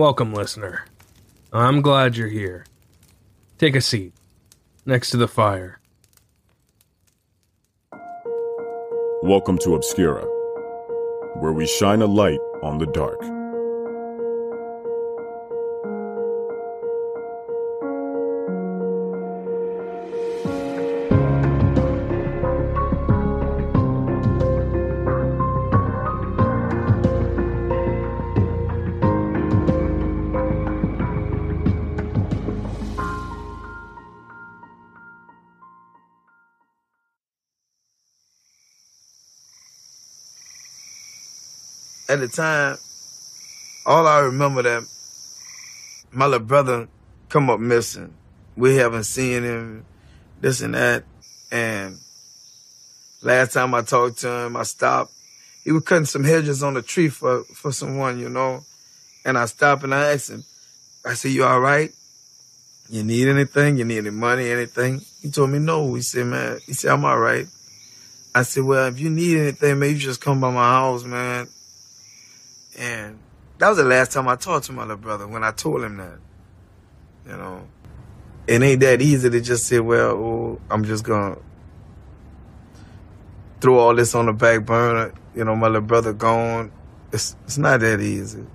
Welcome, listener. I'm glad you're here. Take a seat next to the fire. Welcome to Obscura, where we shine a light on the dark. At the time, all I remember that my little brother come up missing. We haven't seen him, this and that. And last time I talked to him, I stopped. He was cutting some hedges on the tree for, for someone, you know. And I stopped and I asked him, I said, you all right? You need anything? You need any money, anything? He told me no. He said, man, he said, I'm all right. I said, well, if you need anything, maybe you just come by my house, man. And that was the last time I talked to my little brother when I told him that. You know, it ain't that easy to just say, well, oh, I'm just gonna throw all this on the back burner. You know, my little brother gone. It's it's not that easy,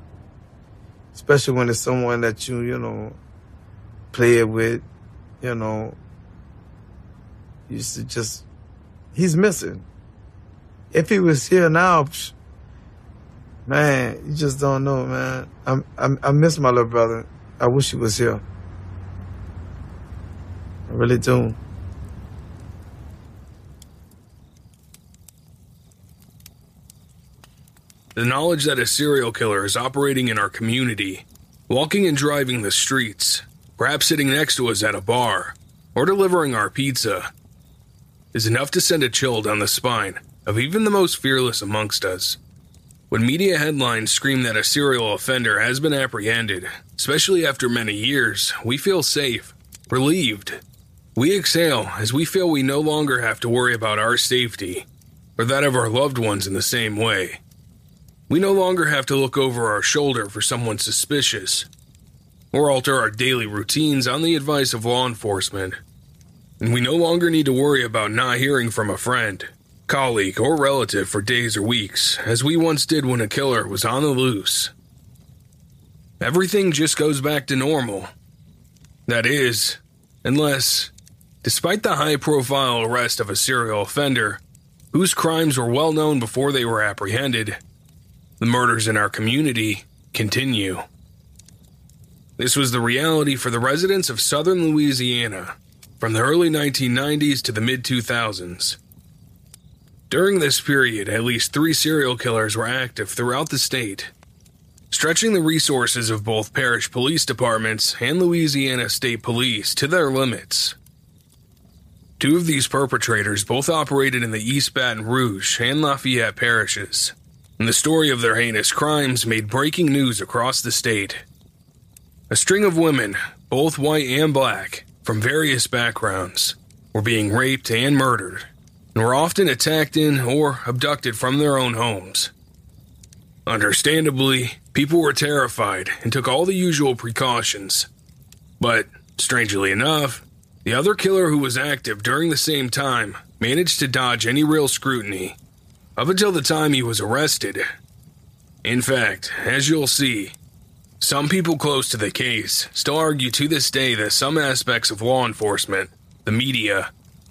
especially when it's someone that you you know play with. You know, used to just he's missing. If he was here now, Man, you just don't know, man. I'm, I'm, I miss my little brother. I wish he was here. I really do. The knowledge that a serial killer is operating in our community, walking and driving the streets, perhaps sitting next to us at a bar, or delivering our pizza, is enough to send a chill down the spine of even the most fearless amongst us. When media headlines scream that a serial offender has been apprehended, especially after many years, we feel safe, relieved. We exhale as we feel we no longer have to worry about our safety or that of our loved ones in the same way. We no longer have to look over our shoulder for someone suspicious or alter our daily routines on the advice of law enforcement. And we no longer need to worry about not hearing from a friend colleague, or relative for days or weeks, as we once did when a killer was on the loose. Everything just goes back to normal. That is, unless, despite the high profile arrest of a serial offender, whose crimes were well known before they were apprehended, the murders in our community continue. This was the reality for the residents of southern Louisiana from the early 1990s to the mid 2000s. During this period, at least three serial killers were active throughout the state, stretching the resources of both parish police departments and Louisiana State Police to their limits. Two of these perpetrators both operated in the East Baton Rouge and Lafayette parishes, and the story of their heinous crimes made breaking news across the state. A string of women, both white and black, from various backgrounds, were being raped and murdered and were often attacked in or abducted from their own homes. Understandably, people were terrified and took all the usual precautions. But, strangely enough, The other killer who was active during the same time managed to dodge any real scrutiny, up until the time he was arrested. In fact, as you'll see, some people close to the case still argue to this day that some aspects of law enforcement, the media,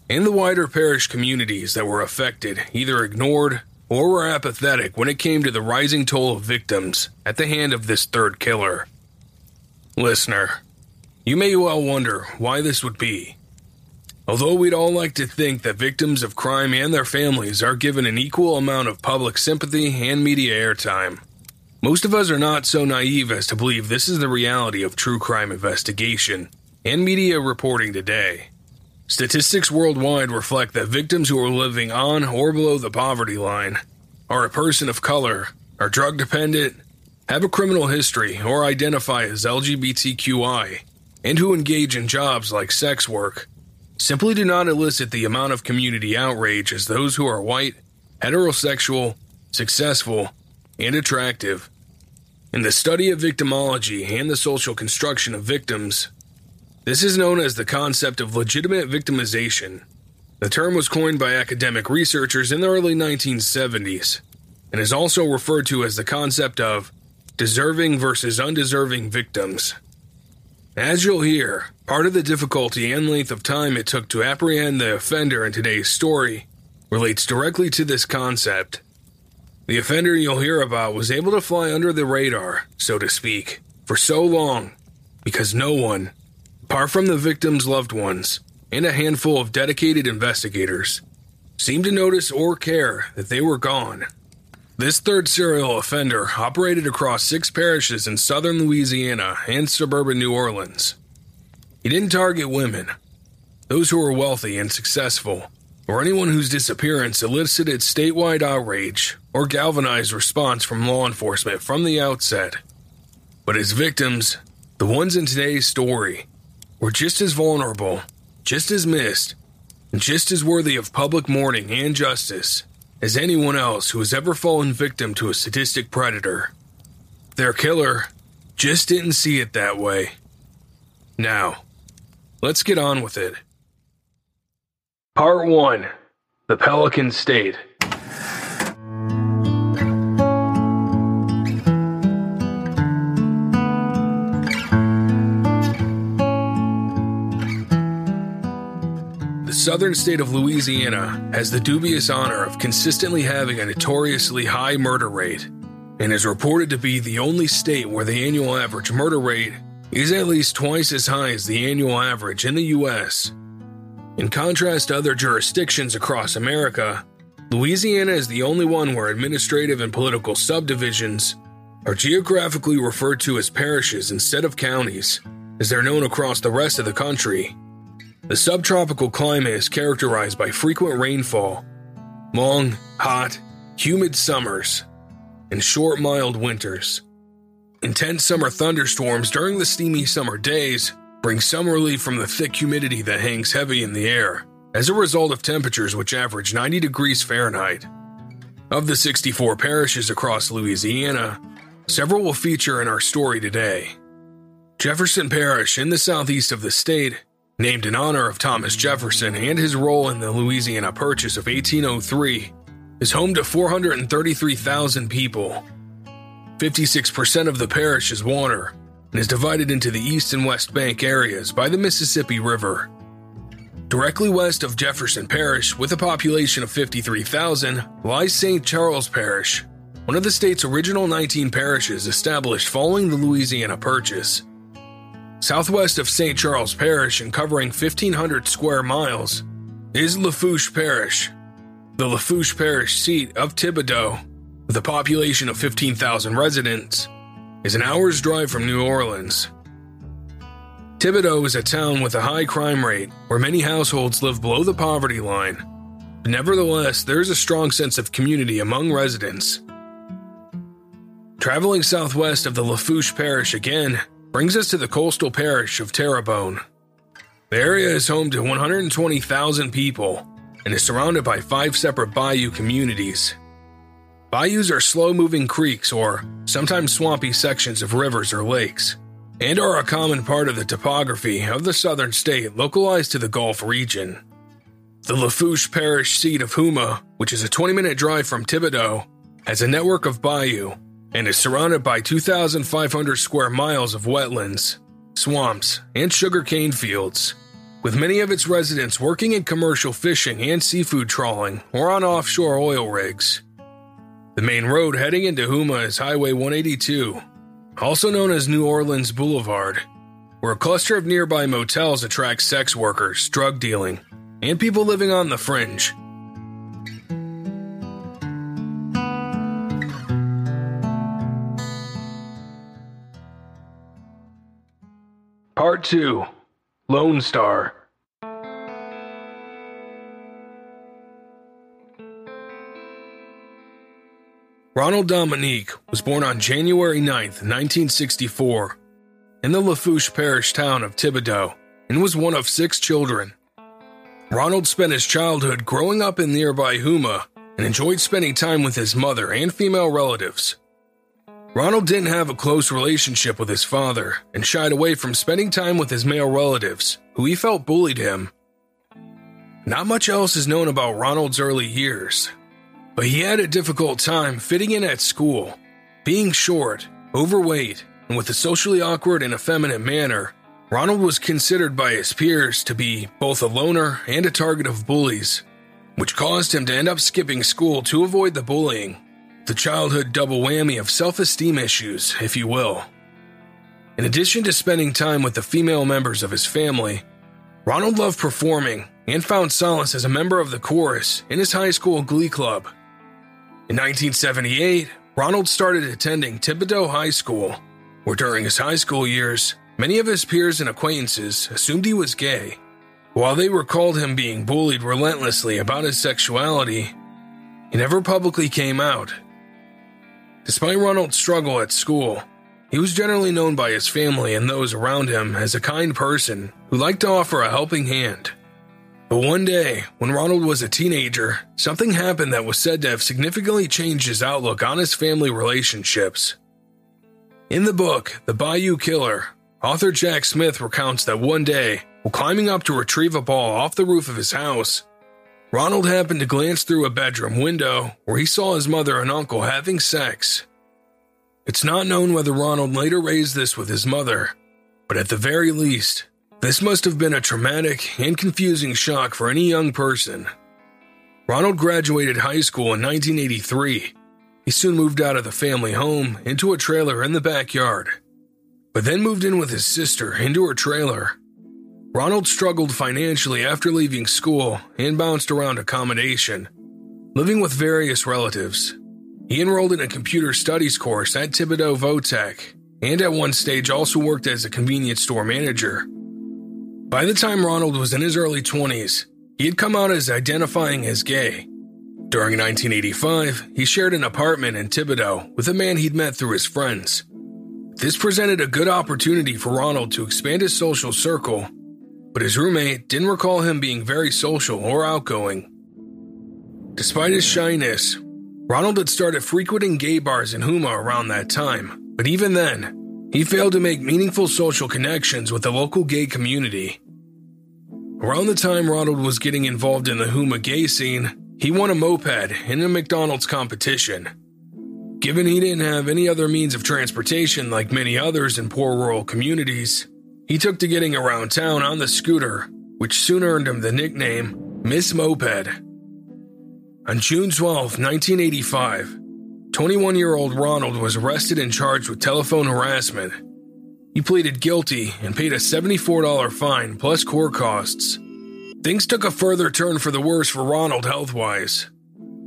and the wider parish communities that were affected either ignored or were apathetic when it came to the rising toll of victims at the hand of this third killer. Listener, you may well wonder why this would be. Although we'd all like to think that victims of crime and their families are given an equal amount of public sympathy and media airtime, most of us are not so naive as to believe this is the reality of true crime investigation and media reporting today. Statistics worldwide reflect that victims who are living on or below the poverty line are a person of color, are drug dependent, have a criminal history, or identify as LGBTQI, and who engage in jobs like sex work simply do not elicit the amount of community outrage as those who are white, heterosexual, successful, and attractive. In the study of victimology and the social construction of victims, this is known as the concept of legitimate victimization. The term was coined by academic researchers in the early 1970s and is also referred to as the concept of deserving versus undeserving victims. As you'll hear, part of the difficulty and length of time it took to apprehend the offender in today's story relates directly to this concept. The offender you'll hear about was able to fly under the radar, so to speak, for so long because no one, apart from the victim's loved ones and a handful of dedicated investigators, seemed to notice or care that they were gone. This third serial offender operated across six parishes in southern Louisiana and suburban New Orleans. He didn't target women, those who were wealthy and successful, or anyone whose disappearance elicited statewide outrage or galvanized response from law enforcement from the outset. But his victims, the ones in today's story, were just as vulnerable, just as missed, and just as worthy of public mourning and justice as anyone else who has ever fallen victim to a sadistic predator. Their killer just didn't see it that way. Now, let's get on with it. Part 1 The Pelican State. Southern state of Louisiana has the dubious honor of consistently having a notoriously high murder rate and is reported to be the only state where the annual average murder rate is at least twice as high as the annual average in the U.S. In contrast to other jurisdictions across America, Louisiana is the only one where administrative and political subdivisions are geographically referred to as parishes instead of counties, as they're known across the rest of the country. The subtropical climate is characterized by frequent rainfall, long, hot, humid summers, and short, mild winters. Intense summer thunderstorms during the steamy summer days bring some relief from the thick humidity that hangs heavy in the air as a result of temperatures which average 90 degrees Fahrenheit. Of the 64 parishes across Louisiana, several will feature in our story today. Jefferson Parish in the southeast of the state, named in honor of Thomas Jefferson and his role in the Louisiana Purchase of 1803, is home to 433,000 people. 56% of the parish is water and is divided into the east and west bank areas by the Mississippi River. Directly west of Jefferson Parish, with a population of 53,000, lies St. Charles Parish, one of the state's original 19 parishes established following the Louisiana Purchase. Southwest of St. Charles Parish and covering 1,500 square miles is Lafourche Parish, the Lafourche Parish seat of Thibodaux, with a population of 15,000 residents is an hour's drive from New Orleans. Thibodaux is a town with a high crime rate where many households live below the poverty line. But nevertheless, there is a strong sense of community among residents. Traveling southwest of the Lafourche Parish again brings us to the coastal parish of Terrebonne. The area is home to 120,000 people and is surrounded by five separate bayou communities. Bayous are slow moving creeks or sometimes swampy sections of rivers or lakes, and are a common part of the topography of the southern state localized to the Gulf region. The Lafourche Parish seat of Houma, which is a 20 minute drive from Thibodaux, has a network of bayou and is surrounded by 2,500 square miles of wetlands, swamps, and sugarcane fields, with many of its residents working in commercial fishing and seafood trawling or on offshore oil rigs. The main road heading into Houma is Highway 182, also known as New Orleans Boulevard, where a cluster of nearby motels attracts sex workers, drug dealing, and people living on the fringe. Part 2 Lone Star Ronald Dominique was born on January 9, 1964, in the Lafourche Parish town of Thibodaux and was one of six children. Ronald spent his childhood growing up in nearby Houma and enjoyed spending time with his mother and female relatives. Ronald didn't have a close relationship with his father and shied away from spending time with his male relatives, who he felt bullied him. Not much else is known about Ronald's early years, but he had a difficult time fitting in at school. Being short, overweight, and with a socially awkward and effeminate manner, Ronald was considered by his peers to be both a loner and a target of bullies, which caused him to end up skipping school to avoid the bullying the childhood double whammy of self esteem issues, if you will. In addition to spending time with the female members of his family, Ronald loved performing and found solace as a member of the chorus in his high school glee club. In 1978, Ronald started attending Thibodaux High School, where during his high school years, many of his peers and acquaintances assumed he was gay. While they recalled him being bullied relentlessly about his sexuality, he never publicly came out Despite Ronald's struggle at school, he was generally known by his family and those around him as a kind person who liked to offer a helping hand. But one day, when Ronald was a teenager, something happened that was said to have significantly changed his outlook on his family relationships. In the book, The Bayou Killer, author Jack Smith recounts that one day, while climbing up to retrieve a ball off the roof of his house, Ronald happened to glance through a bedroom window where he saw his mother and uncle having sex. It's not known whether Ronald later raised this with his mother, but at the very least, this must have been a traumatic and confusing shock for any young person. Ronald graduated high school in 1983. He soon moved out of the family home into a trailer in the backyard, but then moved in with his sister into her trailer Ronald struggled financially after leaving school and bounced around accommodation, living with various relatives. He enrolled in a computer studies course at Thibodaux Votech and at one stage also worked as a convenience store manager. By the time Ronald was in his early 20s, he had come out as identifying as gay. During 1985, he shared an apartment in Thibodaux with a man he'd met through his friends. This presented a good opportunity for Ronald to expand his social circle but his roommate didn't recall him being very social or outgoing. Despite his shyness, Ronald had started frequenting gay bars in Houma around that time, but even then, he failed to make meaningful social connections with the local gay community. Around the time Ronald was getting involved in the Houma gay scene, he won a moped in a McDonald's competition. Given he didn't have any other means of transportation like many others in poor rural communities, he took to getting around town on the scooter, which soon earned him the nickname Miss Moped. On June 12, 1985, 21 year old Ronald was arrested and charged with telephone harassment. He pleaded guilty and paid a $74 fine plus court costs. Things took a further turn for the worse for Ronald health wise.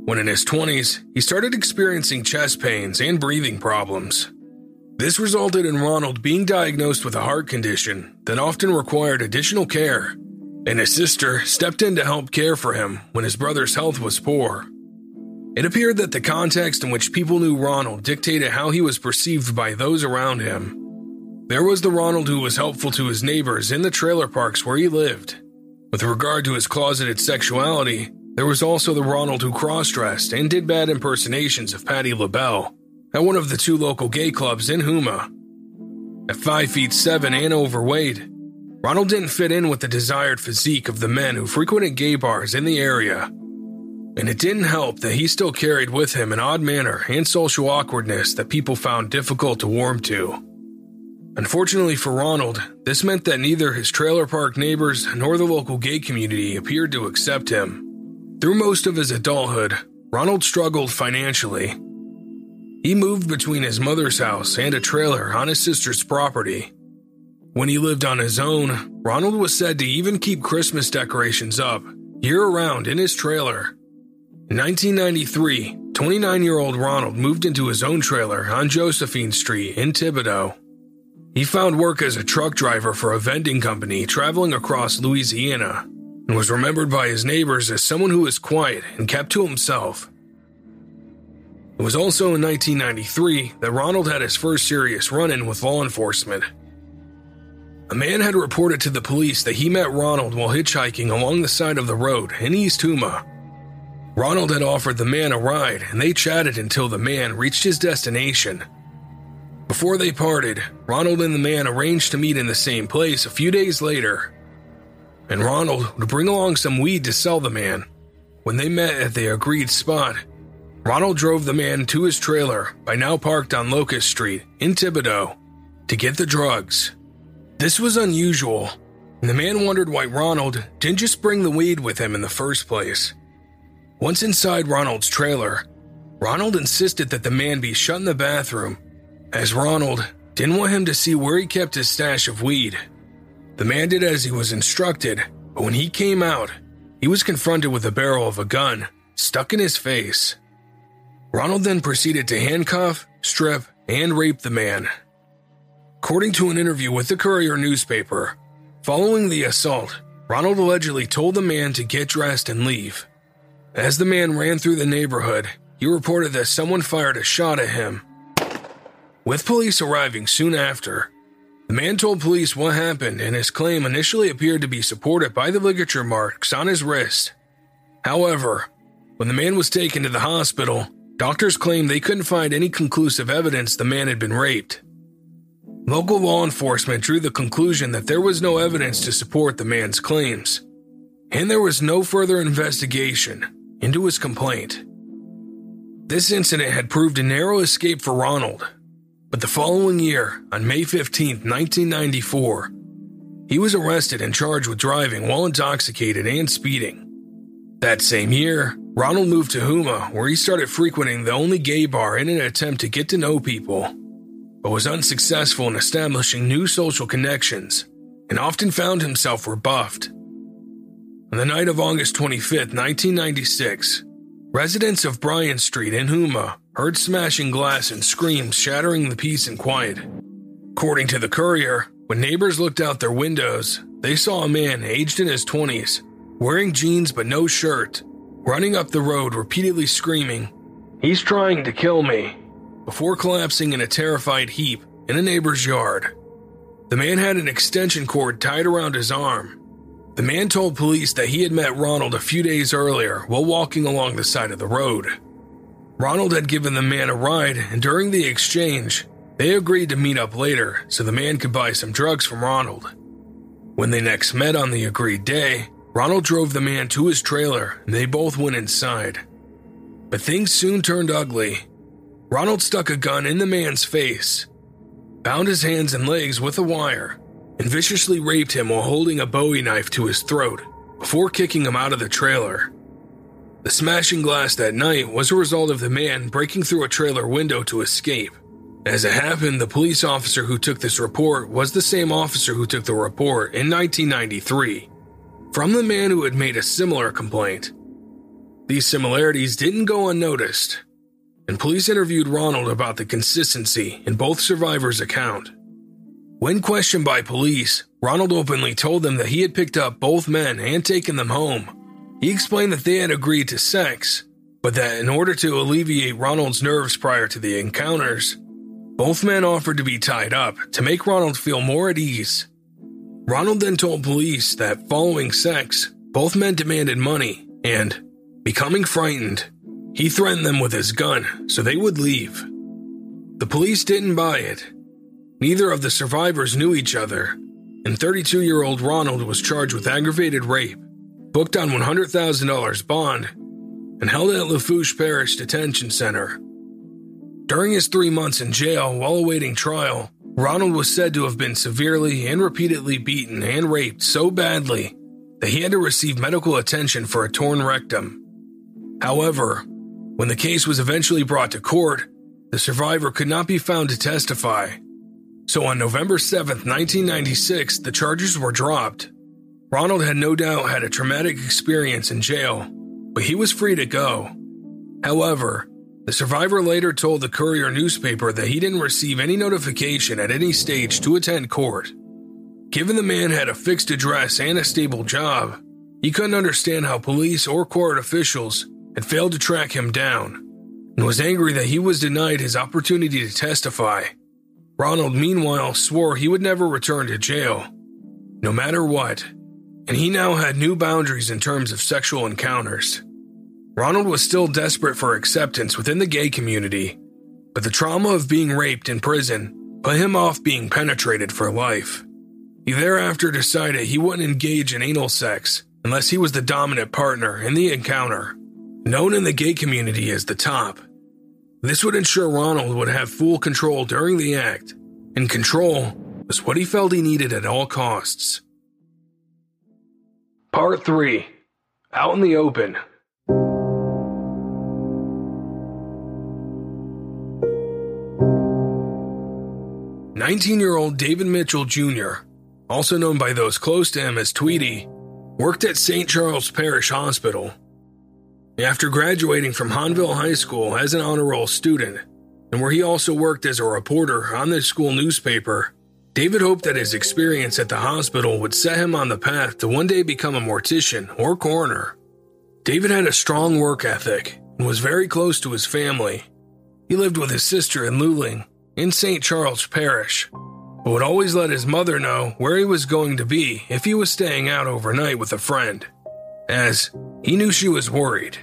When in his 20s, he started experiencing chest pains and breathing problems. This resulted in Ronald being diagnosed with a heart condition that often required additional care, and his sister stepped in to help care for him when his brother's health was poor. It appeared that the context in which people knew Ronald dictated how he was perceived by those around him. There was the Ronald who was helpful to his neighbors in the trailer parks where he lived. With regard to his closeted sexuality, there was also the Ronald who cross dressed and did bad impersonations of Patti LaBelle at one of the two local gay clubs in Houma. At 5 feet 7 and overweight, Ronald didn't fit in with the desired physique of the men who frequented gay bars in the area. And it didn't help that he still carried with him an odd manner and social awkwardness that people found difficult to warm to. Unfortunately for Ronald, this meant that neither his trailer park neighbors nor the local gay community appeared to accept him. Through most of his adulthood, Ronald struggled financially. He moved between his mother's house and a trailer on his sister's property. When he lived on his own, Ronald was said to even keep Christmas decorations up year round in his trailer. In 1993, 29 year old Ronald moved into his own trailer on Josephine Street in Thibodaux. He found work as a truck driver for a vending company traveling across Louisiana and was remembered by his neighbors as someone who was quiet and kept to himself. It was also in 1993 that Ronald had his first serious run in with law enforcement. A man had reported to the police that he met Ronald while hitchhiking along the side of the road in East Houma. Ronald had offered the man a ride and they chatted until the man reached his destination before they parted, Ronald and the man arranged to meet in the same place a few days later. And Ronald would bring along some weed to sell the man. When they met at the agreed spot, Ronald drove the man to his trailer, by now parked on Locust Street in Thibodaux, to get the drugs. This was unusual, and the man wondered why Ronald didn't just bring the weed with him in the first place. Once inside Ronald's trailer, Ronald insisted that the man be shut in the bathroom as Ronald didn't want him to see where he kept his stash of weed. The man did as he was instructed, but when he came out, he was confronted with the barrel of a gun stuck in his face. Ronald then proceeded to handcuff, strip, and rape the man. According to an interview with the Courier newspaper, following the assault, Ronald allegedly told the man to get dressed and leave. As the man ran through the neighborhood, he reported that someone fired a shot at him with police arriving soon after, the man told police what happened, and his claim initially appeared to be supported by the ligature marks on his wrist. However, when the man was taken to the hospital, doctors claimed they couldn't find any conclusive evidence the man had been raped. Local law enforcement drew the conclusion that there was no evidence to support the man's claims, and there was no further investigation into his complaint. This incident had proved a narrow escape for Ronald, but the following year, on May 15, 1994, he was arrested and charged with driving while intoxicated and speeding. That same year, Ronald moved to Houma, where he started frequenting the only gay bar in an attempt to get to know people, but was unsuccessful in establishing new social connections and often found himself rebuffed. On the night of August 25, 1996, residents of Bryan Street in Houma heard smashing glass and screams shattering the peace and quiet. According to the courier, when neighbors looked out their windows, they saw a man aged in his 20s, wearing jeans but no shirt, running up the road repeatedly screaming, He's trying to kill me, before collapsing in a terrified heap in a neighbor's yard. The man had an extension cord tied around his arm. The man told police that he had met Ronald a few days earlier while walking along the side of the road. Ronald had given the man a ride, and during the exchange, they agreed to meet up later so the man could buy some drugs from Ronald. When they next met on the agreed day, Ronald drove the man to his trailer and they both went inside. But things soon turned ugly. Ronald stuck a gun in the man's face, bound his hands and legs with a wire, and viciously raped him while holding a bowie knife to his throat before kicking him out of the trailer. The smashing glass that night was a result of the man breaking through a trailer window to escape. As it happened, the police officer who took this report was the same officer who took the report in 1993 from the man who had made a similar complaint. These similarities didn't go unnoticed, and police interviewed Ronald about the consistency in both survivors' account. When questioned by police, Ronald openly told them that he had picked up both men and taken them home he explained that they had agreed to sex, but that in order to alleviate Ronald's nerves prior to the encounters, both men offered to be tied up to make Ronald feel more at ease. Ronald then told police that following sex, both men demanded money and, becoming frightened, he threatened them with his gun so they would leave. The police didn't buy it. neither of the survivors knew each other, and 32 year old Ronald was charged with aggravated rape, booked on $100,000 bond, and held at Lafourche Parish Detention Center. During his three months in jail while awaiting trial, Ronald was said to have been severely and repeatedly beaten and raped so badly that he had to receive medical attention for a torn rectum. However, when the case was eventually brought to court, the survivor could not be found to testify. So on November 7, 1996, the charges were dropped. Ronald had no doubt had a traumatic experience in jail, but he was free to go. However, the survivor later told the Courier newspaper that he didn't receive any notification at any stage to attend court. Given the man had a fixed address and a stable job, he couldn't understand how police or court officials had failed to track him down and was angry that he was denied his opportunity to testify. Ronald, meanwhile, swore he would never return to jail, no matter what, and he now had new boundaries in terms of sexual encounters. Ronald was still desperate for acceptance within the gay community, but the trauma of being raped in prison put him off being penetrated for life. He thereafter decided he wouldn't engage in anal sex unless he was the dominant partner in the encounter, known in the gay community as the top. This would ensure Ronald would have full control during the act, and control was what he felt he needed at all costs. Part 3 Out in the Open 19 year old David Mitchell Jr., also known by those close to him as Tweety, worked at St. Charles Parish Hospital. After graduating from Hahnville High School as an honor roll student, and where he also worked as a reporter on the school newspaper, David hoped that his experience at the hospital would set him on the path to one day become a mortician or coroner. David had a strong work ethic and was very close to his family. He lived with his sister in Luling in St. Charles Parish, but would always let his mother know where he was going to be if he was staying out overnight with a friend, as he knew she was worried.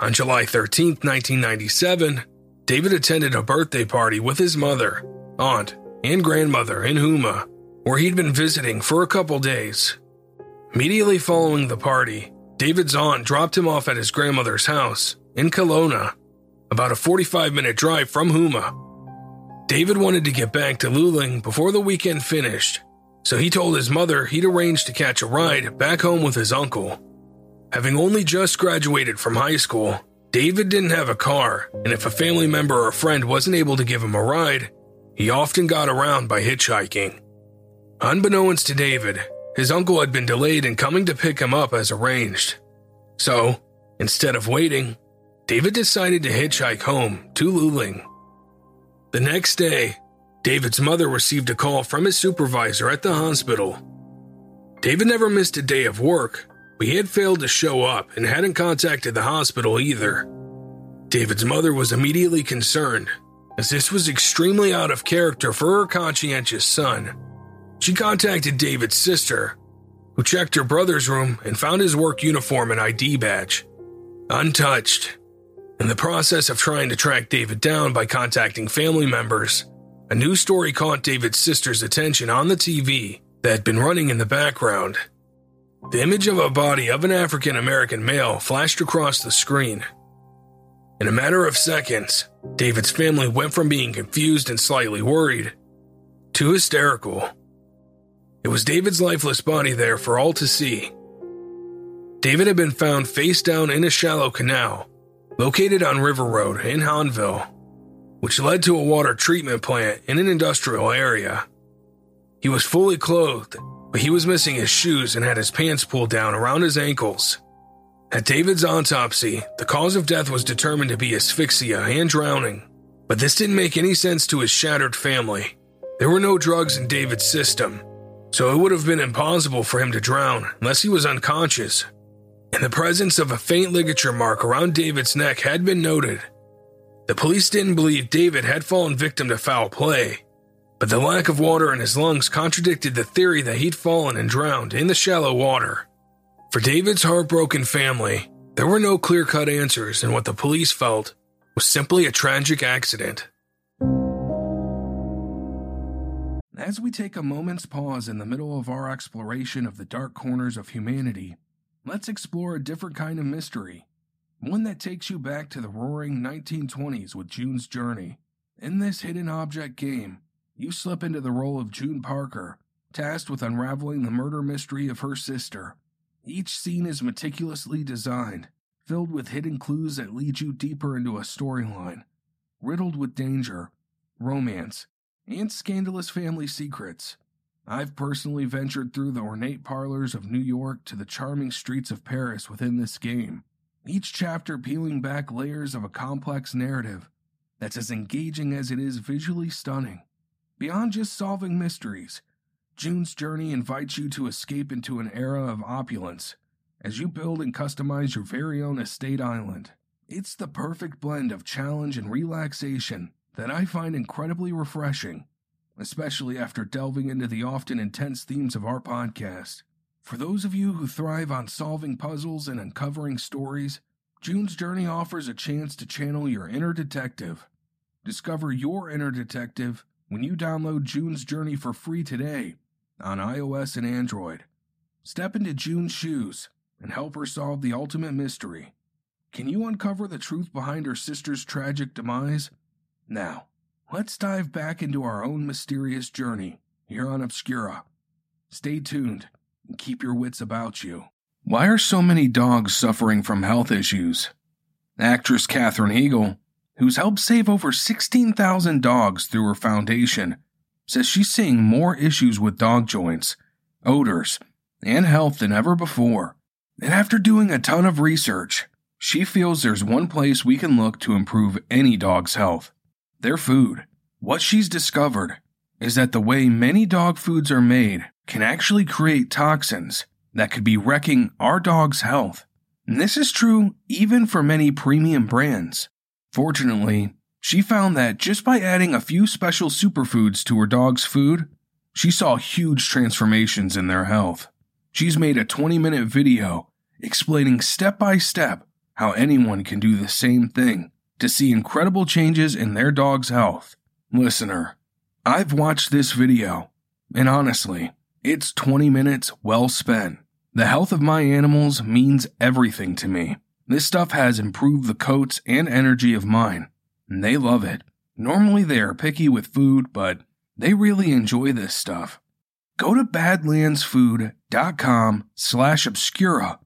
On July 13, 1997, David attended a birthday party with his mother, aunt, and grandmother in Houma, where he'd been visiting for a couple days. Immediately following the party, David's aunt dropped him off at his grandmother's house in Killona, about a 45 minute drive from Houma. David wanted to get back to Luling before the weekend finished, so he told his mother he'd arranged to catch a ride back home with his uncle. Having only just graduated from high school, David didn't have a car, and if a family member or friend wasn't able to give him a ride, he often got around by hitchhiking. Unbeknownst to David, his uncle had been delayed in coming to pick him up as arranged. So, instead of waiting, David decided to hitchhike home to Luling. The next day, David's mother received a call from his supervisor at the hospital. David never missed a day of work, but he had failed to show up and hadn't contacted the hospital either. David's mother was immediately concerned, as this was extremely out of character for her conscientious son. She contacted David's sister, who checked her brother's room and found his work uniform and ID badge. Untouched, in the process of trying to track David down by contacting family members, a new story caught David's sister's attention on the TV that had been running in the background. The image of a body of an African American male flashed across the screen. In a matter of seconds, David's family went from being confused and slightly worried to hysterical. It was David's lifeless body there for all to see. David had been found face down in a shallow canal located on River Road in Hahnville, which led to a water treatment plant in an industrial area. He was fully clothed, but he was missing his shoes and had his pants pulled down around his ankles. At David's autopsy, the cause of death was determined to be asphyxia and drowning, but this didn't make any sense to his shattered family. There were no drugs in David's system, so it would have been impossible for him to drown unless he was unconscious and the presence of a faint ligature mark around David's neck had been noted. The police didn't believe David had fallen victim to foul play, but the lack of water in his lungs contradicted the theory that he'd fallen and drowned in the shallow water. For David's heartbroken family, there were no clear cut answers, and what the police felt was simply a tragic accident. As we take a moment's pause in the middle of our exploration of the dark corners of humanity, let's explore a different kind of mystery. One that takes you back to the roaring 1920s with June's Journey. In this hidden object game, you slip into the role of June Parker, tasked with unraveling the murder mystery of her sister. Each scene is meticulously designed, filled with hidden clues that lead you deeper into a storyline, riddled with danger, romance, and scandalous family secrets. I've personally ventured through the ornate parlors of New York to the charming streets of Paris within this game, each chapter peeling back layers of a complex narrative that's as engaging as it is visually stunning. Beyond just solving mysteries, June's journey invites you to escape into an era of opulence as you build and customize your very own estate island. It's the perfect blend of challenge and relaxation that I find incredibly refreshing, especially after delving into the often intense themes of our podcast. For those of you who thrive on solving puzzles and uncovering stories, June's Journey offers a chance to channel your inner detective. Discover your inner detective when you download June's Journey for free today on iOS and Android. Step into June's shoes and help her solve the ultimate mystery. Can you uncover the truth behind her sister's tragic demise? Now, let's dive back into our own mysterious journey here on Obscura. Stay tuned and keep your wits about you. Why are so many dogs suffering from health issues? Actress Katherine Heigl, who's helped save over 16,000 dogs through her foundation, says she's seeing more issues with dog joints, odors, and health than ever before. And after doing a ton of research, she feels there's one place we can look to improve any dog's health their food. What she's discovered is that the way many dog foods are made can actually create toxins that could be wrecking our dog's health. And this is true even for many premium brands. Fortunately, she found that just by adding a few special superfoods to her dog's food, she saw huge transformations in their health. She's made a 20 minute video explaining step by step how anyone can do the same thing to see incredible changes in their dog's health. Listener, I've watched this video, and honestly, it's 20 minutes well spent. The health of my animals means everything to me. This stuff has improved the coats and energy of mine, and they love it. Normally they are picky with food, but they really enjoy this stuff. Go to badlandsfood.com slash obscura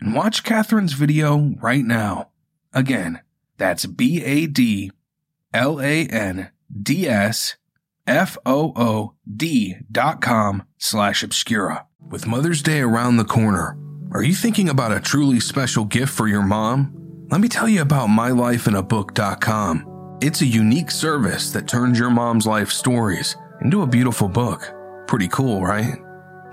and watch Katherine's video right now. Again, that's B A D L A N D S F O O D dot com slash obscura. With Mother's Day around the corner, are you thinking about a truly special gift for your mom? Let me tell you about mylifeinabook.com. It's a unique service that turns your mom's life stories into a beautiful book. Pretty cool, right?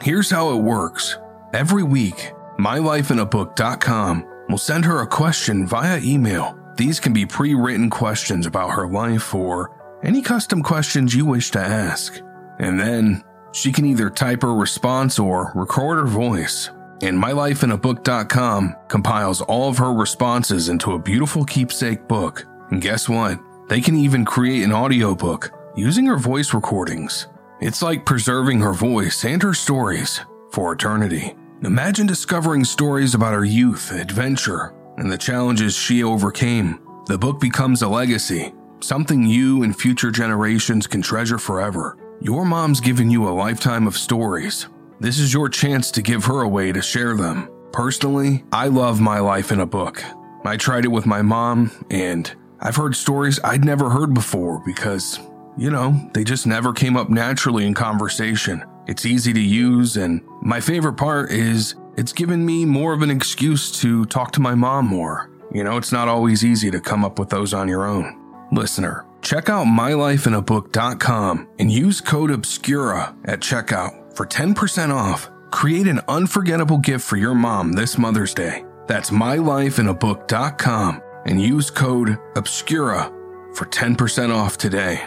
Here's how it works. Every week, mylifeinabook.com will send her a question via email these can be pre written questions about her life or any custom questions you wish to ask. And then she can either type her response or record her voice. And MyLifeInABook.com compiles all of her responses into a beautiful keepsake book. And guess what? They can even create an audiobook using her voice recordings. It's like preserving her voice and her stories for eternity. Imagine discovering stories about her youth, adventure, and the challenges she overcame. The book becomes a legacy, something you and future generations can treasure forever. Your mom's given you a lifetime of stories. This is your chance to give her a way to share them. Personally, I love my life in a book. I tried it with my mom, and I've heard stories I'd never heard before because, you know, they just never came up naturally in conversation. It's easy to use, and my favorite part is it's given me more of an excuse to talk to my mom more. You know, it's not always easy to come up with those on your own. Listener, check out mylifeinabook.com and use code OBSCURA at checkout for 10% off. Create an unforgettable gift for your mom this Mother's Day. That's mylifeinabook.com and use code OBSCURA for 10% off today.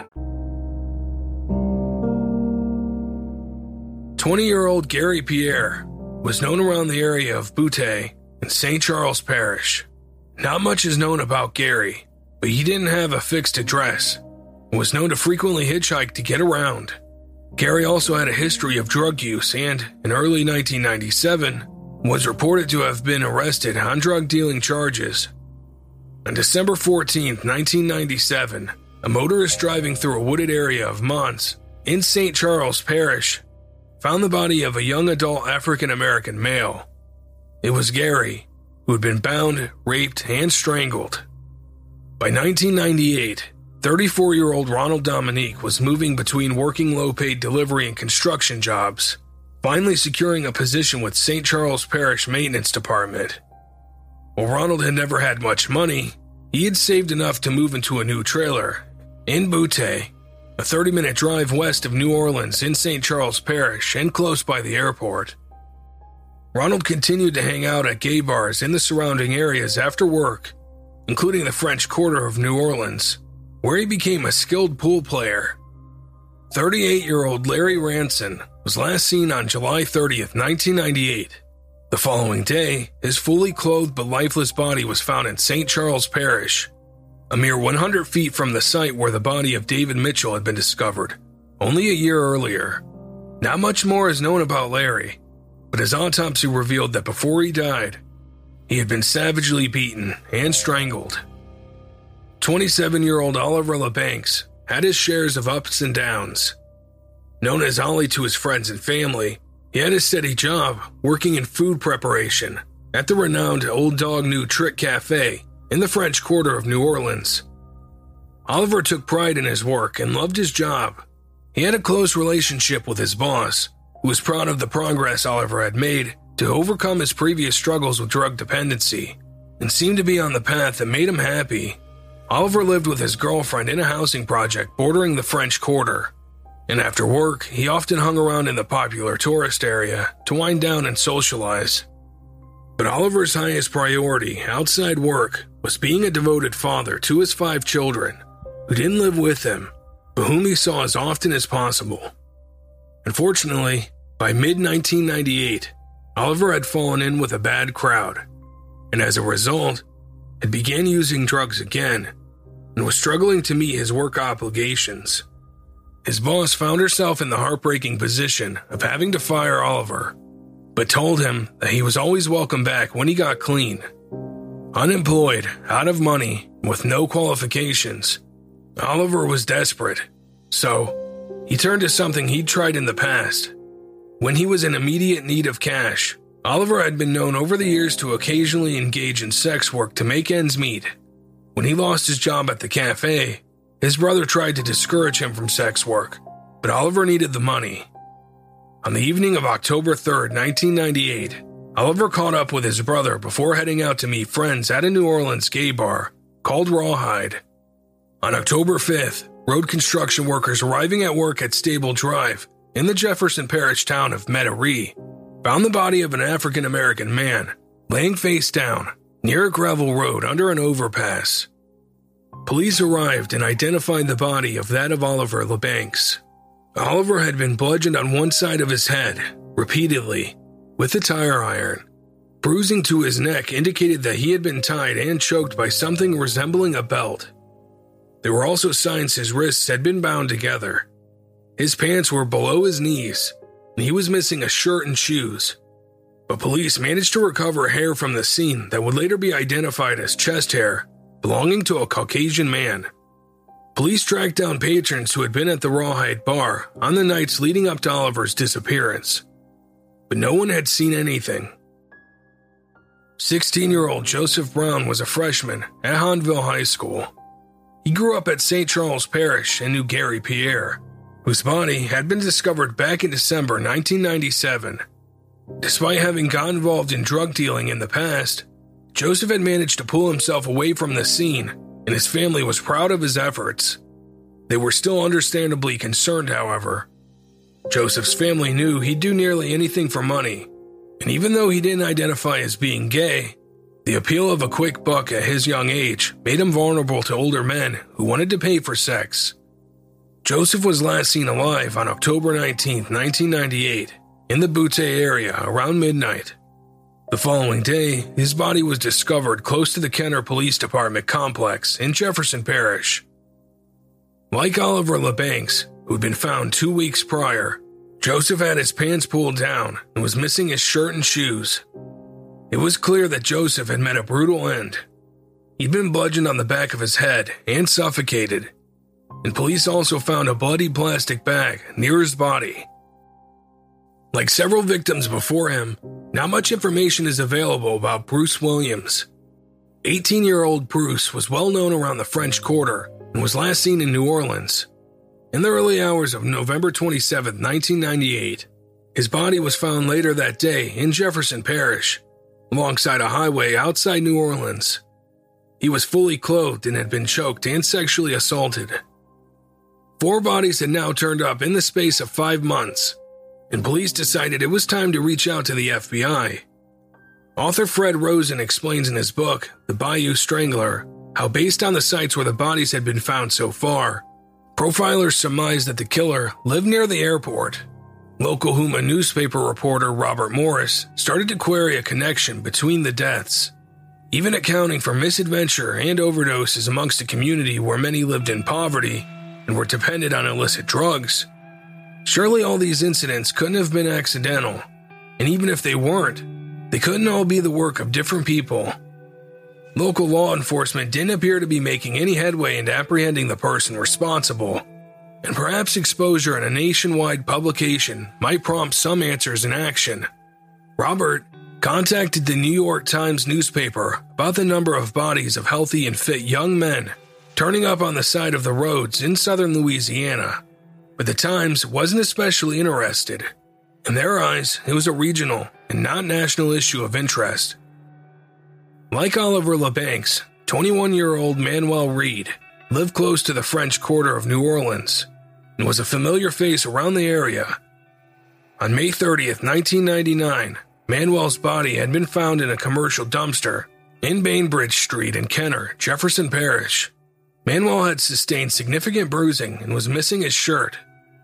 20 year old Gary Pierre was known around the area of Boutte in St. Charles Parish. Not much is known about Gary, but he didn't have a fixed address and was known to frequently hitchhike to get around. Gary also had a history of drug use and, in early 1997, was reported to have been arrested on drug dealing charges. On December 14, 1997, a motorist driving through a wooded area of Montz in St. Charles Parish found the body of a young adult African American male. It was Gary, who had been bound, raped, and strangled. By 1998, 34 year old Ronald Dominique was moving between working low paid delivery and construction jobs, finally securing a position with St. Charles Parish Maintenance Department. While Ronald had never had much money, he had saved enough to move into a new trailer in Boutte, a 30 minute drive west of New Orleans in St. Charles Parish and close by the airport. Ronald continued to hang out at gay bars in the surrounding areas after work, including the French Quarter of New Orleans, where he became a skilled pool player. 38 year old Larry Ranson was last seen on July 30th, 1998. The following day, his fully clothed but lifeless body was found in St. Charles Parish, a mere 100 feet from the site where the body of David Mitchell had been discovered, only a year earlier. Not much more is known about Larry, but his autopsy revealed that before he died, he had been savagely beaten and strangled. 27 year old Oliver LeBanks had his shares of ups and downs. Known as Ollie to his friends and family, he had a steady job working in food preparation at the renowned Old Dog New Trick Cafe in the French Quarter of New Orleans. Oliver took pride in his work and loved his job. He had a close relationship with his boss, who was proud of the progress Oliver had made to overcome his previous struggles with drug dependency and seemed to be on the path that made him happy. Oliver lived with his girlfriend in a housing project bordering the French Quarter, and after work, he often hung around in the popular tourist area to wind down and socialize. But Oliver's highest priority outside work was being a devoted father to his five children, who didn't live with him, but whom he saw as often as possible. Unfortunately, by mid 1998, Oliver had fallen in with a bad crowd, and as a result, had began using drugs again and was struggling to meet his work obligations. His boss found herself in the heartbreaking position of having to fire Oliver, but told him that he was always welcome back when he got clean. Unemployed, out of money, with no qualifications, Oliver was desperate, so he turned to something he'd tried in the past. When he was in immediate need of cash, Oliver had been known over the years to occasionally engage in sex work to make ends meet. When he lost his job at the cafe, his brother tried to discourage him from sex work, but Oliver needed the money. On the evening of October 3rd, 1998, Oliver caught up with his brother before heading out to meet friends at a New Orleans gay bar called Rawhide. On October 5th, road construction workers arriving at work at Stable Drive in the Jefferson Parish town of Metairie found the body of an African American man laying face down near a gravel road under an overpass. Police arrived and identified the body of that of Oliver LeBanks. Oliver had been bludgeoned on one side of his head repeatedly with a tire iron. Bruising to his neck indicated that he had been tied and choked by something resembling a belt. There were also signs his wrists had been bound together. His pants were below his knees, and he was missing a shirt and shoes. But police managed to recover hair from the scene that would later be identified as chest hair belonging to a Caucasian man. Police tracked down patrons who had been at the Rawhide bar on the nights leading up to Oliver's disappearance but no one had seen anything. 16 year old Joseph Brown was a freshman at Hahnville High School. He grew up at St. Charles Parish and knew Gary Pierre, whose body had been discovered back in December 1997. Despite having got involved in drug dealing in the past, Joseph had managed to pull himself away from the scene, and his family was proud of his efforts. They were still understandably concerned, however, Joseph's family knew he'd do nearly anything for money, and even though he didn't identify as being gay, the appeal of a quick buck at his young age made him vulnerable to older men who wanted to pay for sex. Joseph was last seen alive on October 19, 1998, in the Boutte area around midnight. The following day, his body was discovered close to the Kenner Police Department complex in Jefferson Parish. Like Oliver LeBanks, who'd been found two weeks prior. Joseph had his pants pulled down and was missing his shirt and shoes. It was clear that Joseph had met a brutal end. He'd been bludgeoned on the back of his head and suffocated, and police also found a bloody plastic bag near his body. Like several victims before him, not much information is available about Bruce Williams. 18 year old Bruce was well known around the French Quarter and was last seen in New Orleans. In the early hours of November 27, 1998, his body was found later that day in Jefferson Parish, alongside a highway outside New Orleans. He was fully clothed and had been choked and sexually assaulted. Four bodies had now turned up in the space of five months, and police decided it was time to reach out to the FBI. Author Fred Rosen explains in his book, The Bayou Strangler, how, based on the sites where the bodies had been found so far, profilers surmised that the killer lived near the airport. Local Houma newspaper reporter Robert Morris started to query a connection between the deaths, even accounting for misadventure and overdoses amongst a community where many lived in poverty and were dependent on illicit drugs. Surely all these incidents couldn't have been accidental, and even if they weren't, they couldn't all be the work of different people. Local law enforcement didn't appear to be making any headway into apprehending the person responsible, and perhaps exposure in a nationwide publication might prompt some answers in action. Robert contacted the New York Times newspaper about the number of bodies of healthy and fit young men turning up on the side of the roads in southern Louisiana but the Times wasn't especially interested. In their eyes, it was a regional and not national issue of interest. Like Oliver LeBanks, 21 year old Manuel Reed lived close to the French Quarter of New Orleans and was a familiar face around the area. On May 30th, 1999, Manuel's body had been found in a commercial dumpster in Bainbridge Street in Kenner, Jefferson Parish. Manuel had sustained significant bruising and was missing his shirt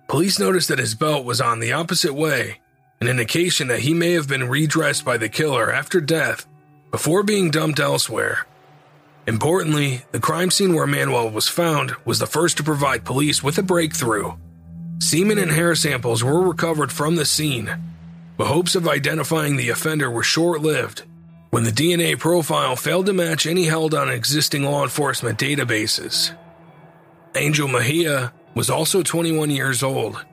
Police noticed that his belt was on the opposite way, an indication that he may have been redressed by the killer after death before being dumped elsewhere. Importantly, the crime scene where Manuel was found was the first to provide police with a breakthrough. Semen and hair samples were recovered from the scene, but hopes of identifying the offender were short lived when the DNA profile failed to match any held on existing law enforcement databases. Angel Mejia was also 21 years old.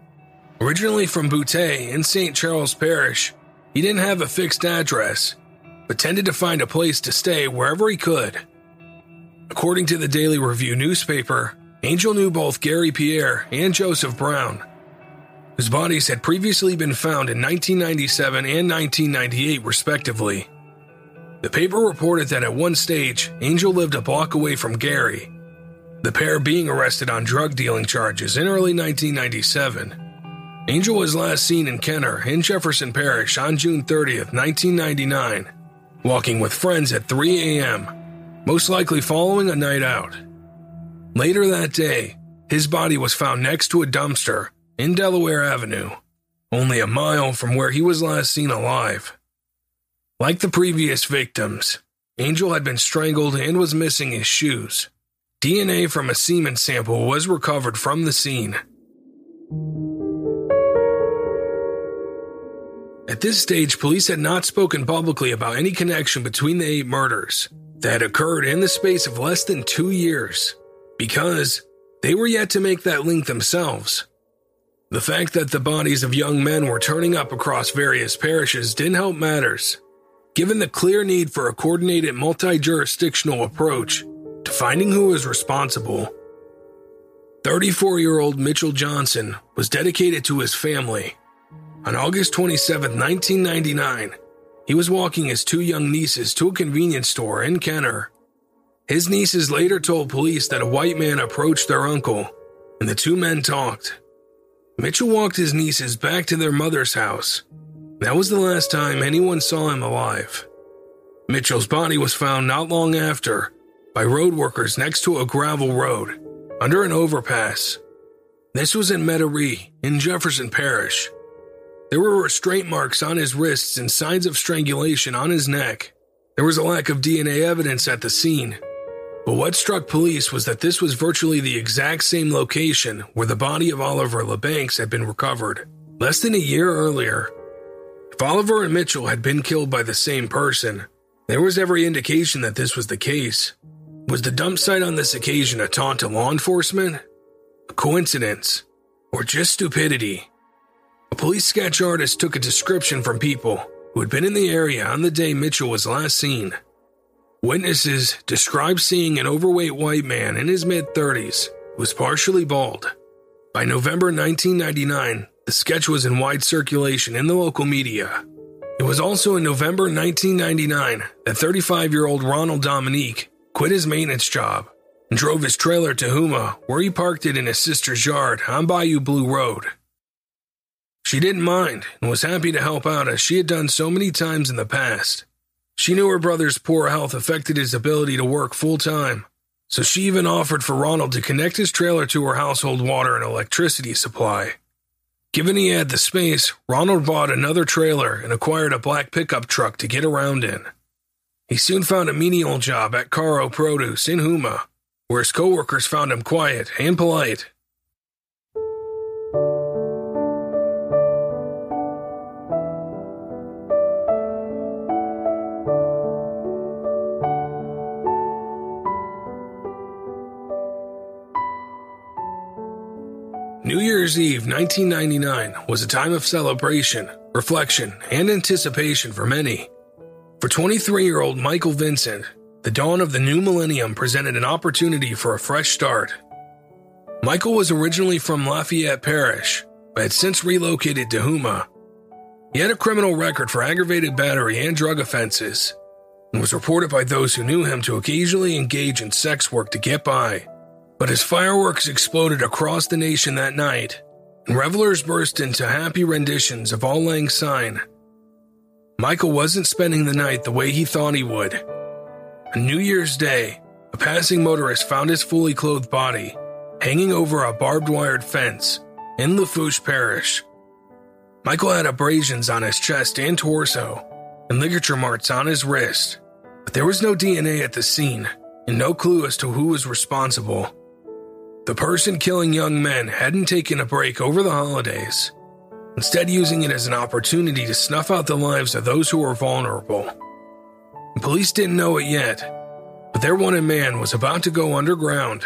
Originally from Boutte in St. Charles Parish, he didn't have a fixed address, but tended to find a place to stay wherever he could. According to the Daily Review newspaper, Angel knew both Gary Pierre and Joseph Brown, whose bodies had previously been found in 1997 and 1998, respectively. The paper reported that at one stage, Angel lived a block away from Gary the pair being arrested on drug dealing charges in early 1997. Angel was last seen in Kenner in Jefferson Parish on June 30th, 1999, walking with friends at 3 a.m., most likely following a night out. Later that day, his body was found next to a dumpster in Delaware Avenue, only a mile from where he was last seen alive. Like the previous victims, Angel had been strangled and was missing his shoes. DNA from a semen sample was recovered from the scene. At this stage, police had not spoken publicly about any connection between the eight murders that had occurred in the space of less than two years, because they were yet to make that link themselves. The fact that the bodies of young men were turning up across various parishes didn't help matters. Given the clear need for a coordinated multi jurisdictional approach, to finding who was responsible. 34 year old Mitchell Johnson was dedicated to his family. On August 27, 1999, he was walking his two young nieces to a convenience store in Kenner. His nieces later told police that a white man approached their uncle, and the two men talked. Mitchell walked his nieces back to their mother's house. That was the last time anyone saw him alive. Mitchell's body was found not long after by road workers next to a gravel road under an overpass. This was in Metairie in Jefferson Parish. There were restraint marks on his wrists and signs of strangulation on his neck. There was a lack of DNA evidence at the scene. But what struck police was that this was virtually the exact same location where the body of Oliver LeBanks had been recovered, less than a year earlier. If Oliver and Mitchell had been killed by the same person, there was every indication that this was the case. Was the dump site on this occasion a taunt to law enforcement? A coincidence? Or just stupidity? A police sketch artist took a description from people who had been in the area on the day Mitchell was last seen. Witnesses described seeing an overweight white man in his mid 30s who was partially bald. By November 1999, the sketch was in wide circulation in the local media. It was also in November 1999 that 35 year old Ronald Dominique quit his maintenance job and drove his trailer to Houma, where he parked it in his sister's yard on Bayou Blue Road. She didn't mind and was happy to help out as she had done so many times in the past. She knew her brother's poor health affected his ability to work full time, so she even offered for Ronald to connect his trailer to her household water and electricity supply. Given he had the space, Ronald bought another trailer and acquired a black pickup truck to get around in. He soon found a menial job at Caro Produce in Houma, where his coworkers found him quiet and polite Year's Eve 1999 was a time of celebration, reflection, and anticipation for many. For 23 year old Michael Vincent, the dawn of the new millennium presented an opportunity for a fresh start. Michael was originally from Lafayette Parish, but had since relocated to Houma. He had a criminal record for aggravated battery and drug offenses, and was reported by those who knew him to occasionally engage in sex work to get by. But as fireworks exploded across the nation that night, and revelers burst into happy renditions of Auld Lang Syne, Michael wasn't spending the night the way he thought he would. On New Year's Day, a passing motorist found his fully clothed body hanging over a barbed wired fence in Lafourche Parish. Michael had abrasions on his chest and torso and ligature marks on his wrist, but there was no DNA at the scene and no clue as to who was responsible. The person killing young men hadn't taken a break over the holidays, instead, using it as an opportunity to snuff out the lives of those who were vulnerable. police didn't know it yet, but their wanted man was about to go underground.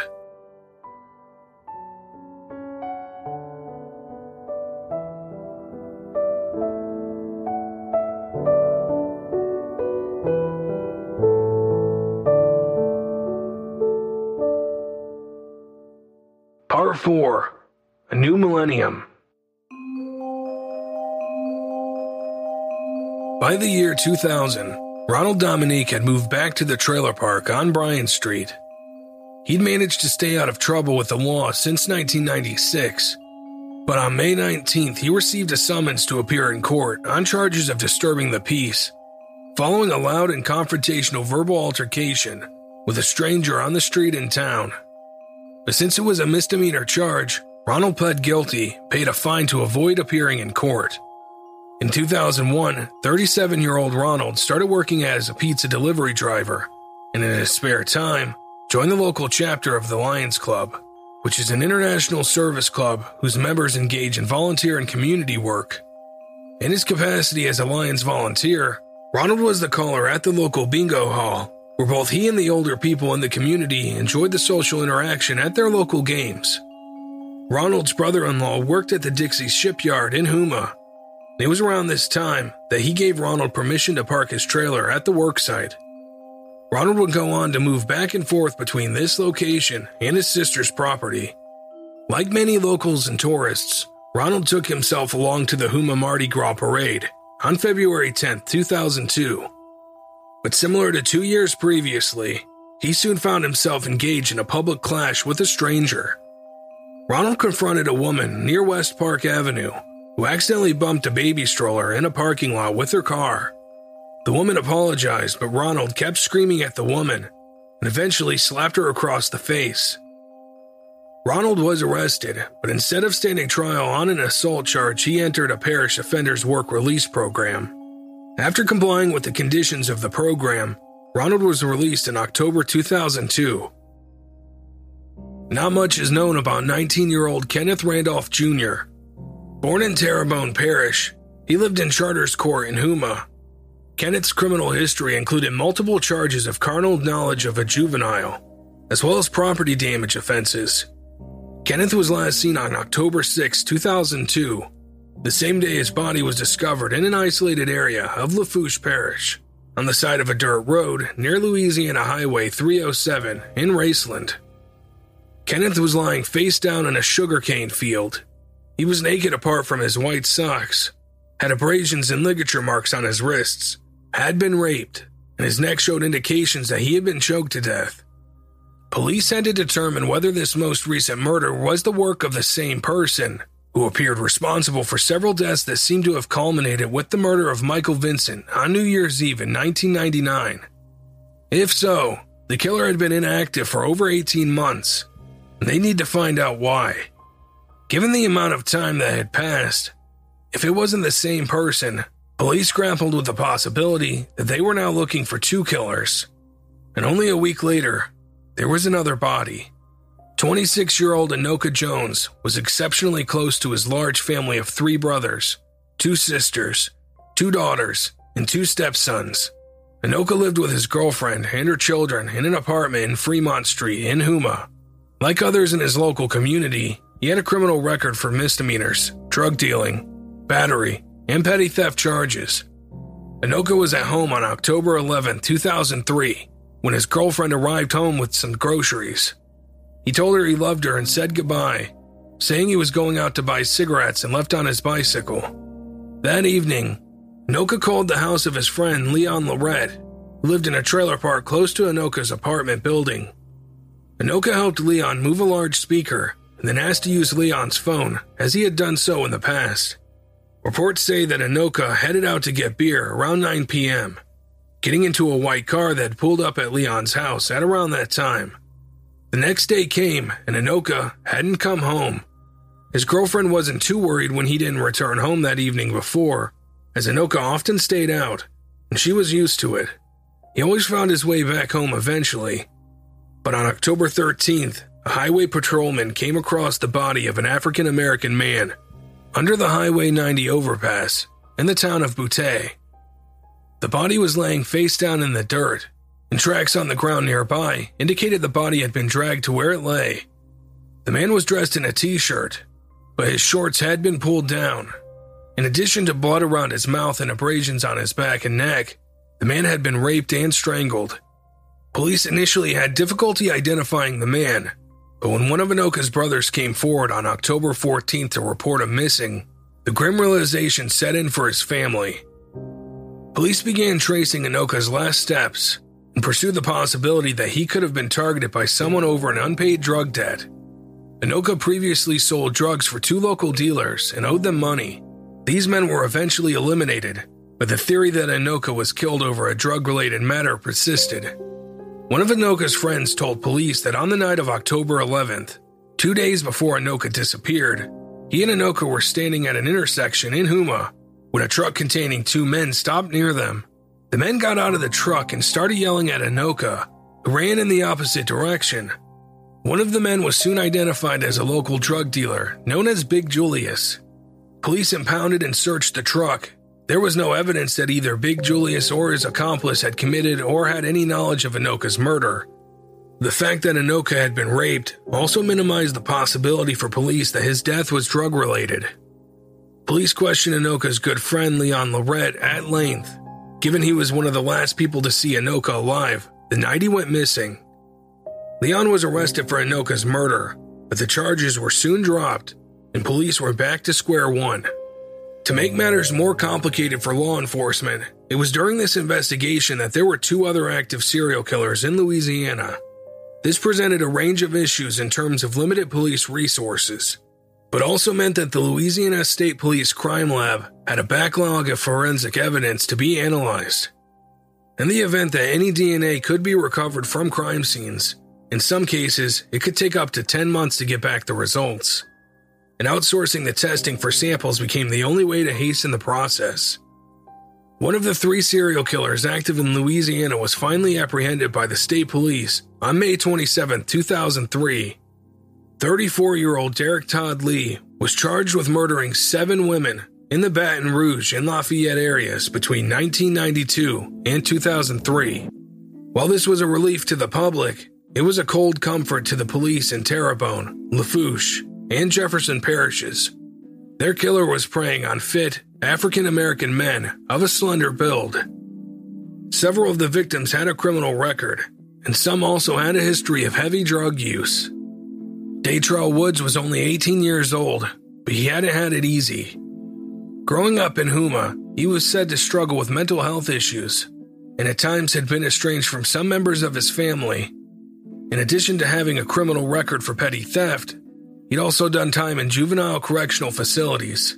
Part 4 A New Millennium. By the year 2000, Ronald Dominique had moved back to the trailer park on Bryan Street. He'd managed to stay out of trouble with the law since 1996, but on May 19th, he received a summons to appear in court on charges of disturbing the peace, following a loud and confrontational verbal altercation with a stranger on the street in town. But since it was a misdemeanor charge, Ronald pled guilty, paid a fine to avoid appearing in court. In 2001, 37 year old Ronald started working as a pizza delivery driver, and in his spare time, joined the local chapter of the Lions Club, which is an international service club whose members engage in volunteer and community work. In his capacity as a Lions volunteer, Ronald was the caller at the local bingo hall where both he and the older people in the community enjoyed the social interaction at their local games. Ronald's brother in law worked at the Dixie shipyard in Houma. It was around this time that he gave Ronald permission to park his trailer at the worksite. Ronald would go on to move back and forth between this location and his sister's property. Like many locals and tourists, Ronald took himself along to the Houma Mardi Gras parade on February 10, 2002. But similar to two years previously, he soon found himself engaged in a public clash with a stranger. Ronald confronted a woman near West Park Avenue who accidentally bumped a baby stroller in a parking lot with her car. The woman apologized, but Ronald kept screaming at the woman and eventually slapped her across the face. Ronald was arrested, but instead of standing trial on an assault charge, he entered a parish offenders work release program. After complying with the conditions of the program, Ronald was released in October 2002. Not much is known about 19 year old Kenneth Randolph Jr. Born in Terrebonne Parish, he lived in Charters Court in Houma. Kenneth's criminal history included multiple charges of carnal knowledge of a juvenile, as well as property damage offenses. Kenneth was last seen on October 6, 2002, the same day his body was discovered in an isolated area of Lafourche Parish, on the side of a dirt road near Louisiana Highway 307 in Raceland. Kenneth was lying face down in a sugarcane field. He was naked apart from his white socks, had abrasions and ligature marks on his wrists, had been raped, and his neck showed indications that he had been choked to death. Police had to determine whether this most recent murder was the work of the same person, who appeared responsible for several deaths that seemed to have culminated with the murder of Michael Vincent on New Year's Eve in 1999. If so, the killer had been inactive for over 18 months, and they need to find out why. Given the amount of time that had passed, if it wasn't the same person, Police grappled with the possibility that they were now looking for two killers. And only a week later, there was another body. 26 year old Anoka Jones was exceptionally close to his large family of three brothers, two sisters, two daughters, and two stepsons. Anoka lived with his girlfriend and her children in an apartment in Fremont Street in Houma. Like others in his local community, he had a criminal record for misdemeanors, drug dealing, battery, and petty theft charges. Anoka was at home on October 11, 2003, when his girlfriend arrived home with some groceries. He told her he loved her and said goodbye, saying he was going out to buy cigarettes and left on his bicycle. That evening, Anoka called the house of his friend Leon Lorette, who lived in a trailer park close to Anoka's apartment building. Anoka helped Leon move a large speaker and then asked to use Leon's phone, as he had done so in the past. Reports say that Anoka headed out to get beer around 9 p.m., getting into a white car that pulled up at Leon's house at around that time. The next day came, and Anoka hadn't come home. His girlfriend wasn't too worried when he didn't return home that evening before, as Anoka often stayed out, and she was used to it. He always found his way back home eventually. But on October 13th, a highway patrolman came across the body of an African American man under the Highway 90 overpass in the town of Boutte. The body was laying face down in the dirt, and tracks on the ground nearby indicated the body had been dragged to where it lay. The man was dressed in a t shirt, but his shorts had been pulled down. In addition to blood around his mouth and abrasions on his back and neck, the man had been raped and strangled. Police initially had difficulty identifying the man, but when one of Anoka's brothers came forward on October 14th to report him missing, the grim realization set in for his family. Police began tracing Anoka's last steps and pursued the possibility that he could have been targeted by someone over an unpaid drug debt. Anoka previously sold drugs for two local dealers and owed them money. These men were eventually eliminated, but the theory that Anoka was killed over a drug related matter persisted. One of Anoka's friends told police that on the night of October 11th, two days before Anoka disappeared, he and Anoka were standing at an intersection in Houma when a truck containing two men stopped near them. The men got out of the truck and started yelling at Anoka, who ran in the opposite direction. One of the men was soon identified as a local drug dealer known as Big Julius. Police impounded and searched the truck there was no evidence that either Big Julius or his accomplice had committed or had any knowledge of Anoka's murder. The fact that Anoka had been raped also minimized the possibility for police that his death was drug related. Police questioned Anoka's good friend Leon Lorette at length, given he was one of the last people to see Anoka alive the night he went missing. Leon was arrested for Anoka's murder, but the charges were soon dropped and police were back to square one. To make matters more complicated for law enforcement, it was during this investigation that there were two other active serial killers in Louisiana. This presented a range of issues in terms of limited police resources, but also meant that the Louisiana State Police Crime Lab had a backlog of forensic evidence to be analyzed. In the event that any DNA could be recovered from crime scenes, in some cases, it could take up to 10 months to get back the results and outsourcing the testing for samples became the only way to hasten the process. One of the three serial killers active in Louisiana was finally apprehended by the state police on May 27, 2003. 34 year old Derek Todd Lee was charged with murdering seven women in the Baton Rouge and Lafayette areas between 1992 and 2003. While this was a relief to the public, it was a cold comfort to the police in Terrebonne, Lafourche, and Jefferson parishes. Their killer was preying on fit, African American men of a slender build. Several of the victims had a criminal record, and some also had a history of heavy drug use. Daytrell Woods was only 18 years old, but he hadn't had it easy. Growing up in Houma, he was said to struggle with mental health issues, and at times had been estranged from some members of his family. In addition to having a criminal record for petty theft, he'd also done time in juvenile correctional facilities.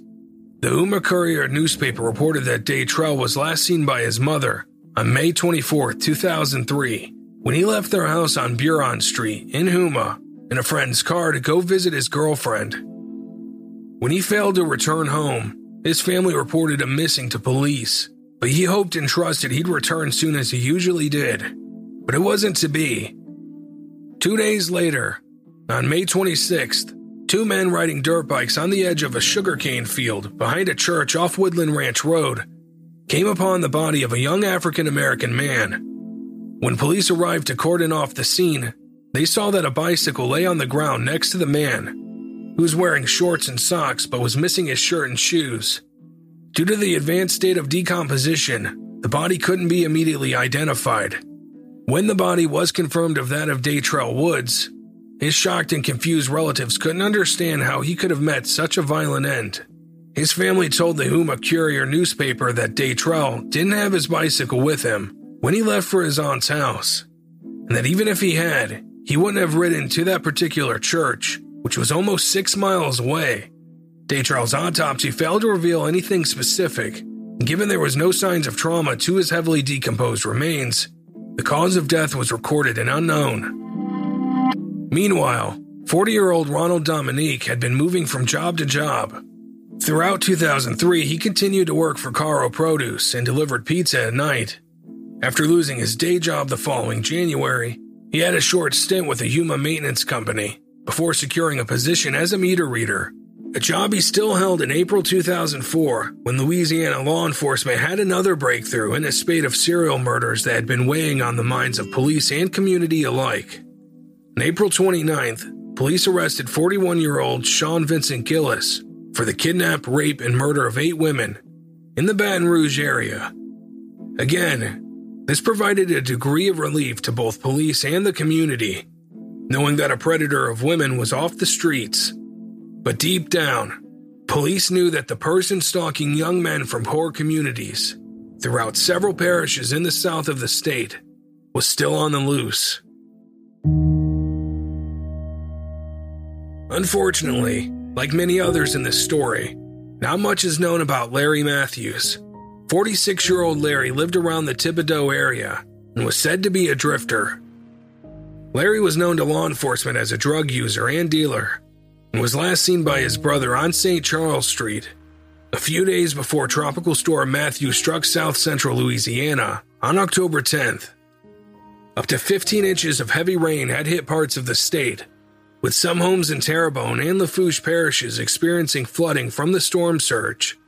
The Houma Courier newspaper reported that Daytrell was last seen by his mother on May 24, 2003, when he left their house on Buron Street in Houma in a friend's car to go visit his girlfriend. When he failed to return home, his family reported him missing to police, but he hoped and trusted he'd return soon as he usually did. But it wasn't to be. Two days later, on May 26th, Two men riding dirt bikes on the edge of a sugarcane field behind a church off Woodland Ranch Road came upon the body of a young African American man. When police arrived to cordon off the scene, they saw that a bicycle lay on the ground next to the man, who was wearing shorts and socks but was missing his shirt and shoes. Due to the advanced state of decomposition, the body couldn't be immediately identified. When the body was confirmed of that of Daytrell Woods, his shocked and confused relatives couldn't understand how he could have met such a violent end. His family told the Houma Courier newspaper that Daytrell didn't have his bicycle with him when he left for his aunt's house, and that even if he had, he wouldn't have ridden to that particular church, which was almost six miles away. Daytrell's autopsy failed to reveal anything specific, and given there was no signs of trauma to his heavily decomposed remains, the cause of death was recorded an unknown. Meanwhile, 40 year old Ronald Dominique had been moving from job to job. Throughout 2003, he continued to work for Caro Produce and delivered pizza at night. After losing his day job the following January, he had a short stint with a Houma maintenance company before securing a position as a meter reader, a job he still held in April 2004 when Louisiana law enforcement had another breakthrough in a spate of serial murders that had been weighing on the minds of police and community alike. On April 29th, police arrested 41 year old Sean Vincent Gillis for the kidnap, rape, and murder of eight women in the Baton Rouge area. Again, this provided a degree of relief to both police and the community, knowing that a predator of women was off the streets. But deep down, police knew that the person stalking young men from poor communities throughout several parishes in the south of the state was still on the loose. Unfortunately, like many others in this story, not much is known about Larry Matthews. 46 year old Larry lived around the Thibodaux area and was said to be a drifter. Larry was known to law enforcement as a drug user and dealer and was last seen by his brother on St. Charles Street a few days before Tropical Storm Matthew struck south central Louisiana on October 10th. Up to 15 inches of heavy rain had hit parts of the state, with some homes in Terrebonne and Lafourche parishes experiencing flooding from the storm surge.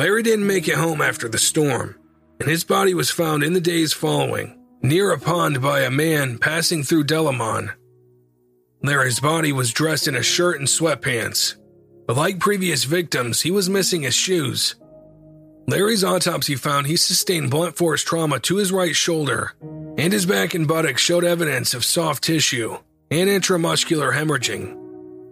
Larry didn't make it home after the storm, and his body was found in the days following, near a pond by a man passing through Delamon. Larry's body was dressed in a shirt and sweatpants, but like previous victims, he was missing his shoes. Larry's autopsy found he sustained blunt force trauma to his right shoulder, and his back and buttocks showed evidence of soft tissue and intramuscular hemorrhaging.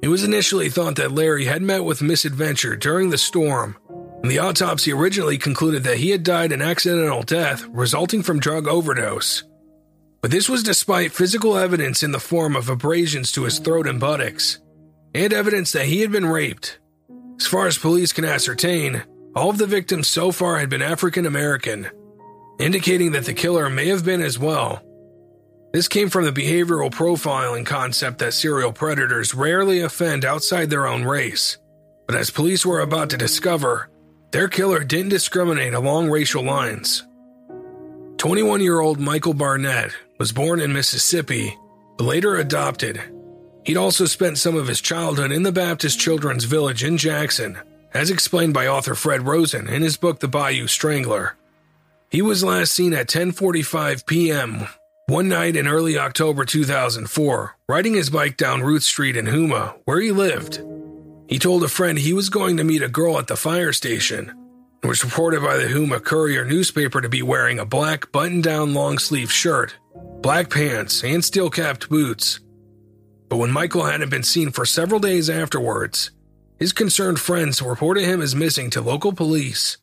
It was initially thought that Larry had met with misadventure during the storm, the autopsy originally concluded that he had died an accidental death resulting from drug overdose. But this was despite physical evidence in the form of abrasions to his throat and buttocks, and evidence that he had been raped. As far as police can ascertain, all of the victims so far had been African American, indicating that the killer may have been as well. This came from the behavioral profiling concept that serial predators rarely offend outside their own race. But as police were about to discover, their killer didn't discriminate along racial lines. 21 year old Michael Barnett was born in Mississippi, but later adopted. He'd also spent some of his childhood in the Baptist Children's Village in Jackson, as explained by author Fred Rosen in his book The Bayou Strangler. He was last seen at 10:45 p.m. one night in early October 2004, riding his bike down Ruth Street in Houma, where he lived. He told a friend he was going to meet a girl at the fire station and was reported by the Houma Courier newspaper to be wearing a black button-down long-sleeve shirt, black pants, and steel-capped boots. But when Michael hadn't been seen for several days afterwards, his concerned friends reported him as missing to local police.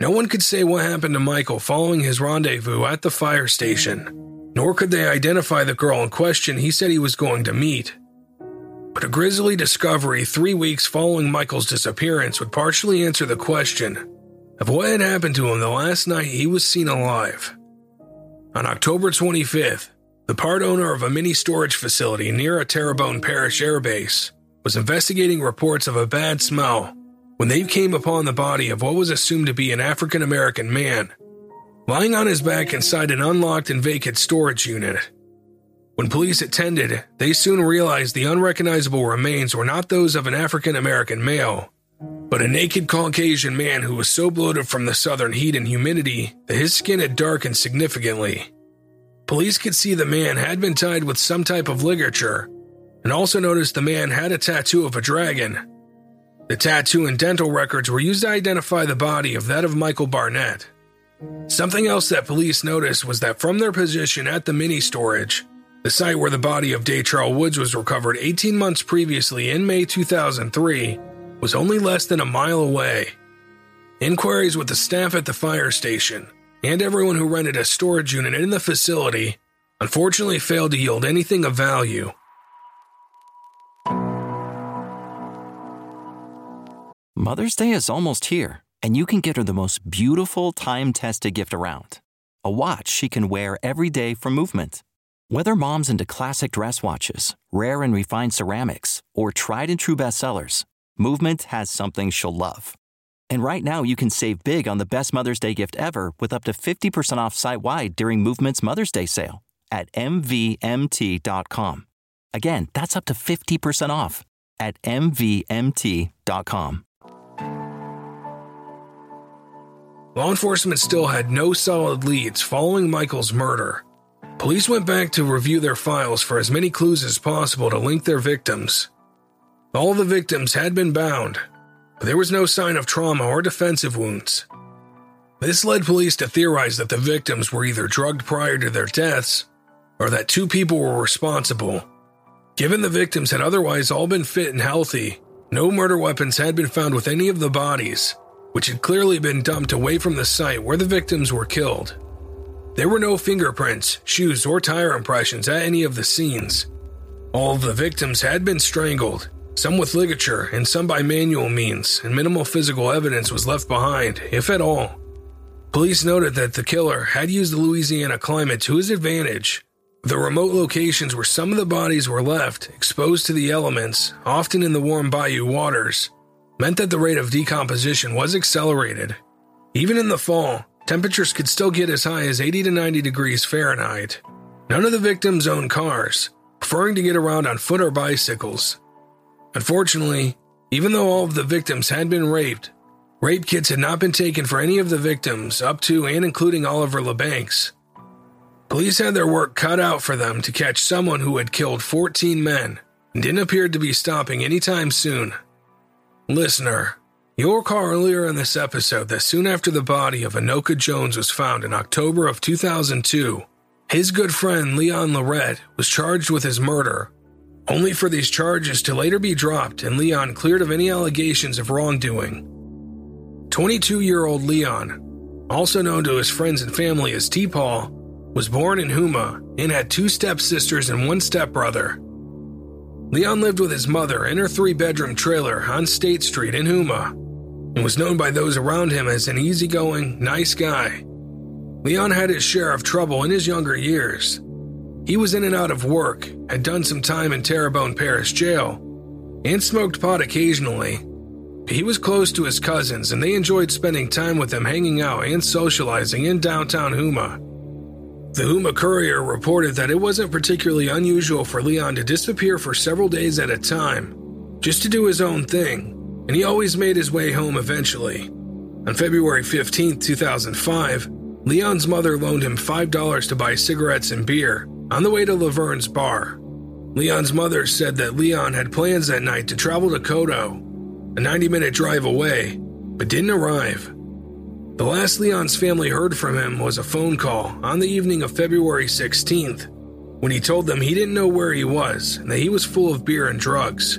No one could say what happened to Michael following his rendezvous at the fire station, nor could they identify the girl in question he said he was going to meet. But a grisly discovery three weeks following Michael's disappearance would partially answer the question of what had happened to him the last night he was seen alive. On October 25th, the part owner of a mini storage facility near a Terrebonne Parish Air Base was investigating reports of a bad smell when they came upon the body of what was assumed to be an African American man, lying on his back inside an unlocked and vacant storage unit. When police attended, they soon realized the unrecognizable remains were not those of an African American male, but a naked Caucasian man who was so bloated from the southern heat and humidity that his skin had darkened significantly. Police could see the man had been tied with some type of ligature and also noticed the man had a tattoo of a dragon. The tattoo and dental records were used to identify the body of that of Michael Barnett. Something else that police noticed was that from their position at the mini storage, the site where the body of Daytrell Woods was recovered 18 months previously in May 2003 was only less than a mile away. Inquiries with the staff at the fire station and everyone who rented a storage unit in the facility unfortunately failed to yield anything of value. Mother's Day is almost here, and you can get her the most beautiful time tested gift around a watch she can wear every day for Movement. Whether mom's into classic dress watches, rare and refined ceramics, or tried and true bestsellers, Movement has something she'll love. And right now, you can save big on the best Mother's Day gift ever with up to 50% off site wide during Movement's Mother's Day sale at MVMT.com. Again, that's up to 50% off at MVMT.com. Law enforcement still had no solid leads following Michael's murder. Police went back to review their files for as many clues as possible to link their victims. All the victims had been bound, but there was no sign of trauma or defensive wounds. This led police to theorize that the victims were either drugged prior to their deaths or that two people were responsible. Given the victims had otherwise all been fit and healthy, no murder weapons had been found with any of the bodies, which had clearly been dumped away from the site where the victims were killed. There were no fingerprints, shoes, or tire impressions at any of the scenes. All of the victims had been strangled, some with ligature and some by manual means, and minimal physical evidence was left behind, if at all. Police noted that the killer had used the Louisiana climate to his advantage. The remote locations where some of the bodies were left, exposed to the elements, often in the warm bayou waters, meant that the rate of decomposition was accelerated. Even in the fall, temperatures could still get as high as 80 to 90 degrees Fahrenheit. None of the victims owned cars, preferring to get around on foot or bicycles. Unfortunately, even though all of the victims had been raped, rape kits had not been taken for any of the victims up to and including Oliver LeBanks. Police had their work cut out for them to catch someone who had killed 14 men and didn't appear to be stopping anytime soon. Listener, you'll recall earlier in this episode that soon after the body of Anoka Jones was found in October of 2002, his good friend Leon Lorette was charged with his murder, only for these charges to later be dropped and Leon cleared of any allegations of wrongdoing. 22 year old Leon, also known to his friends and family as T Paul, was born in Houma and had two stepsisters and one stepbrother. Leon lived with his mother in her three bedroom trailer on State Street in Houma and was known by those around him as an easygoing, nice guy. Leon had his share of trouble in his younger years. He was in and out of work, had done some time in Terrebonne Parish Jail, and smoked pot occasionally. he was close to his cousins and they enjoyed spending time with him hanging out and socializing in downtown Houma. The Houma Courier reported that it wasn't particularly unusual for Leon to disappear for several days at a time, just to do his own thing, and he always made his way home eventually. On February 15, 2005, Leon's mother loaned him $5 to buy cigarettes and beer on the way to Laverne's bar. Leon's mother said that Leon had plans that night to travel to Kodo, a 90 minute drive away, but didn't arrive. The last Leon's family heard from him was a phone call on the evening of February 16th when he told them he didn't know where he was and that he was full of beer and drugs.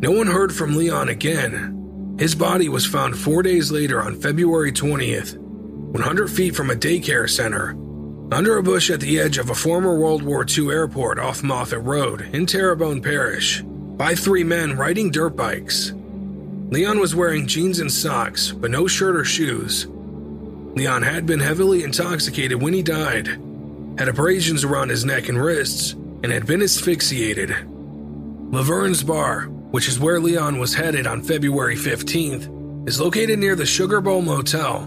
No one heard from Leon again. His body was found four days later on February 20th, 100 feet from a daycare center, under a bush at the edge of a former World War II airport off Moffett Road in Terrebonne Parish, by three men riding dirt bikes. Leon was wearing jeans and socks, but no shirt or shoes. Leon had been heavily intoxicated when he died, had abrasions around his neck and wrists, and had been asphyxiated. Laverne's Bar, which is where Leon was headed on February 15th, is located near the Sugar Bowl Motel,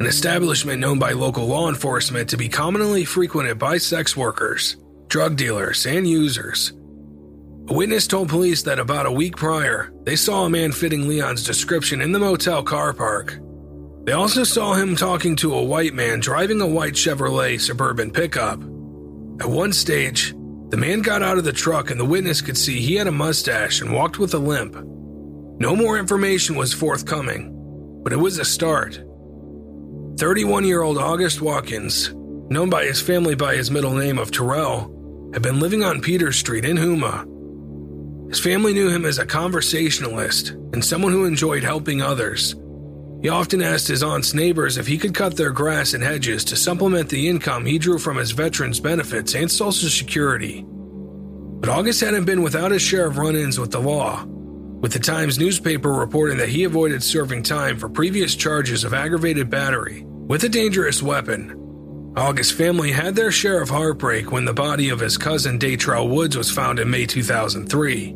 an establishment known by local law enforcement to be commonly frequented by sex workers, drug dealers, and users. A witness told police that about a week prior, they saw a man fitting Leon's description in the motel car park. They also saw him talking to a white man driving a white Chevrolet Suburban pickup. At one stage, the man got out of the truck and the witness could see he had a mustache and walked with a limp. No more information was forthcoming, but it was a start. 31 year old August Watkins, known by his family by his middle name of Terrell, had been living on Peter Street in Houma. his family knew him as a conversationalist and someone who enjoyed helping others. He often asked his aunt's neighbors if he could cut their grass and hedges to supplement the income he drew from his veterans' benefits and Social Security. But August hadn't been without his share of run ins with the law, with the Times newspaper reporting that he avoided serving time for previous charges of aggravated battery with a dangerous weapon. August's family had their share of heartbreak when the body of his cousin Daytrell Woods was found in May 2003.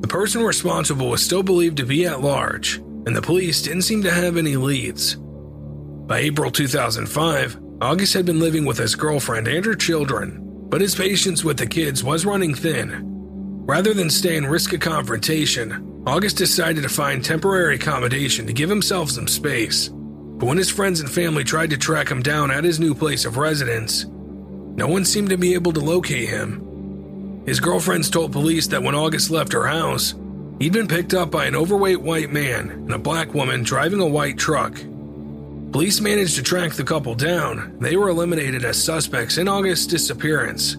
The person responsible was still believed to be at large, and the police didn't seem to have any leads. By April 2005, August had been living with his girlfriend and her children, but his patience with the kids was running thin. Rather than stay and risk a confrontation, August decided to find temporary accommodation to give himself some space. But when his friends and family tried to track him down at his new place of residence, no one seemed to be able to locate him. His girlfriends told police that when August left her house, he'd been picked up by an overweight white man and a black woman driving a white truck. Police managed to track the couple down. They were eliminated as suspects in August's disappearance.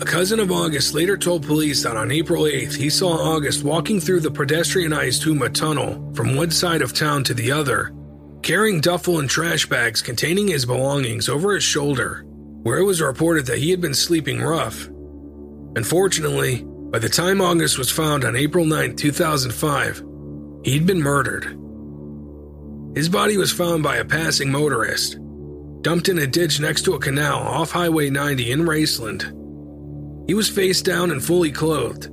A cousin of August later told police that on April 8th he saw August walking through the pedestrianized Houma tunnel from one side of town to the other carrying duffel and trash bags containing his belongings over his shoulder, where it was reported that he had been sleeping rough. Unfortunately, by the time August was found on April 9, 2005, he'd been murdered. His body was found by a passing motorist, dumped in a ditch next to a canal off Highway 90 in Raceland. He was face down and fully clothed.